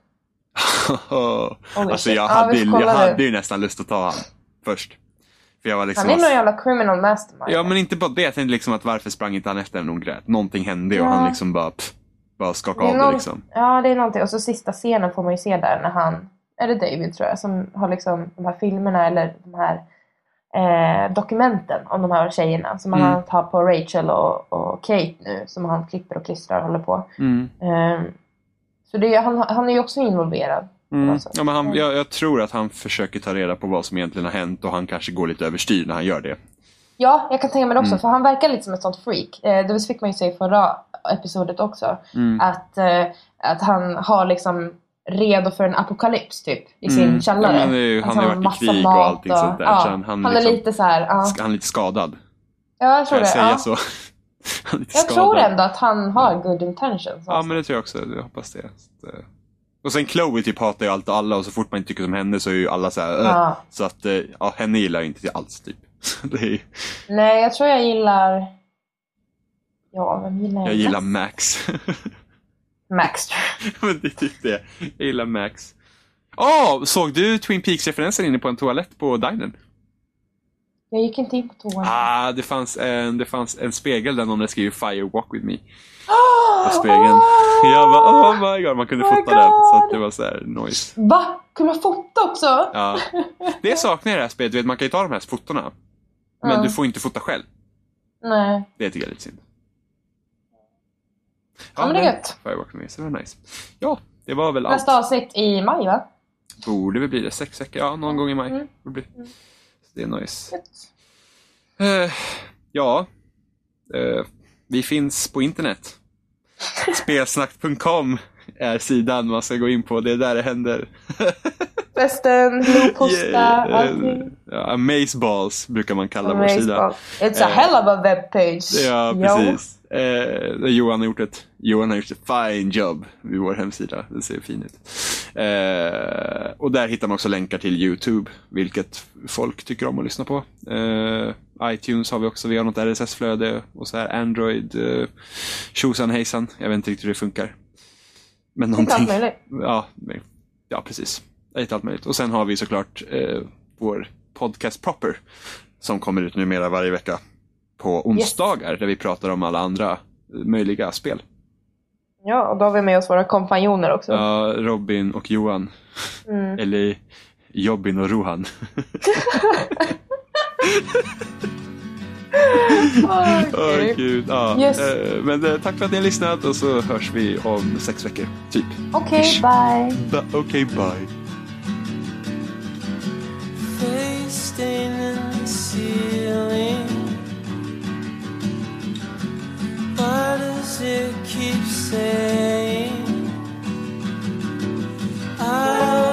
Holy alltså jag Ja, vi hade, kolla jag hade ju nästan lust att ta han först. För jag var liksom... Han är någon jävla criminal mastermind. Ja men inte bara det, jag tänkte liksom att varför sprang inte han efter henne när hon grät? Någonting hände och Ja. han liksom bara, pff, bara skakade Det av är det liksom. Ja, det är någonting. Och så sista scenen får man ju se där när han, är det David tror jag, som har liksom de här filmerna eller de här eh, dokumenten om de här tjejerna som Mm. han tar på Rachel och, och Kate nu som han klipper och klistrar och håller på. Mm. Ehm, så det, han, han är ju också involverad. Mm. sätt. Ja, men han, jag, jag tror att han försöker ta reda på vad som egentligen har hänt och han kanske går lite överstyr när han gör det. Ja, jag kan tänka mig det också. Mm. För han verkar lite som ett sånt freak. Eh, det fick man ju se i förra episodet också. Mm. Att, eh, att han har liksom redo för en apokalyps typ i sin Mm. källare. Ja, men Att han har varit i krig och allting sånt där, Ja, så han- han han, liksom- är lite så här. Ja, Han är lite skadad. ja jag Kan tror jag det. säga Ja. så? Jag skadad. tror ändå att han har good intentions. Ja, men det tror jag också. Jag hoppas det. Eh. Och sen Chloe typ hatar ju allt och alla och så fort man inte tycker som henne så är ju alla så här. "Ugh." Ja. Så att, eh, ja, henne gillar jag inte alls typ. ju- Nej, jag tror jag gillar... Ja, vem gillar jag jag gillar? Max. Max. Men det är typ det. Jag gillar Max. Åh, såg du Twin Peaks-referensen inne på en toalett på dinern? Jag gick inte in på toan. Ah, det fanns en, det fanns en spegel där någon hade skrivit Fire Walk With Me. Oh, på spegeln. Jag bara oh my god, man kunde Oh fota den. Så det var så här noise. Va? Kunde man fota också? Ja. Det saknar jag i det här spelet. Du vet, man kan ju ta de här fotona. Men Ja. du får inte fota själv. Nej. Det tycker jag är lite synd. Ja, men det är gött. Med, så det var nice. Ja, det var väl Nästa allt. avsnitt i maj va? Borde väl bli det. Sex veckor, ja någon gång i maj. Mm. Det, blir. Så det är nice. Eh, ja, eh, vi finns på internet. Spelsnack.com är sidan man ska gå in på. Det är där det händer. Festen, blodposta, Yeah, eh, allting. Ja, Amazeballs brukar man kalla vår sida. It's a Eh, hell of a webpage. Ja, Yo. Eh, Johan, har gjort ett, Johan har gjort ett fine jobb vid vår hemsida. Den ser fin ut. Eh, och där hittar man också länkar till YouTube, vilket folk tycker om att lyssna på. Eh, iTunes har vi också, vi har något RSS-flöde och så här Android, eh, tjosan hejsan. Jag vet inte riktigt hur det funkar. Men Inte allt någonting. möjligt. Ja, ja, precis. Lite allt möjligt. Och sen har vi såklart eh, vår podcast proper som kommer ut numera varje vecka på onsdagar där vi pratar om alla andra möjliga spel. Ja, och då har vi med oss våra kompanjoner också. Ja, Robin och Johan. Mm. Eller Jobbin och Rohan. Åh, Åh gud. gud. Ja. Yes. Eh, Men eh, tack för att ni har lyssnat och så hörs vi om sex veckor. Typ. Okej, Ish. bye. Okej, bye. Why does it keep saying? I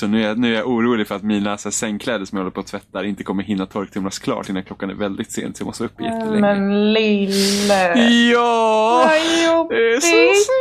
också. Nu är, jag, nu är jag orolig för att mina så här, sängkläder som jag håller på att tvätta inte kommer hinna torktumlas klart innan klockan är väldigt sent. Så jag måste upp jättelänge. Men lille. Ja! Vad Det är så jobbigt.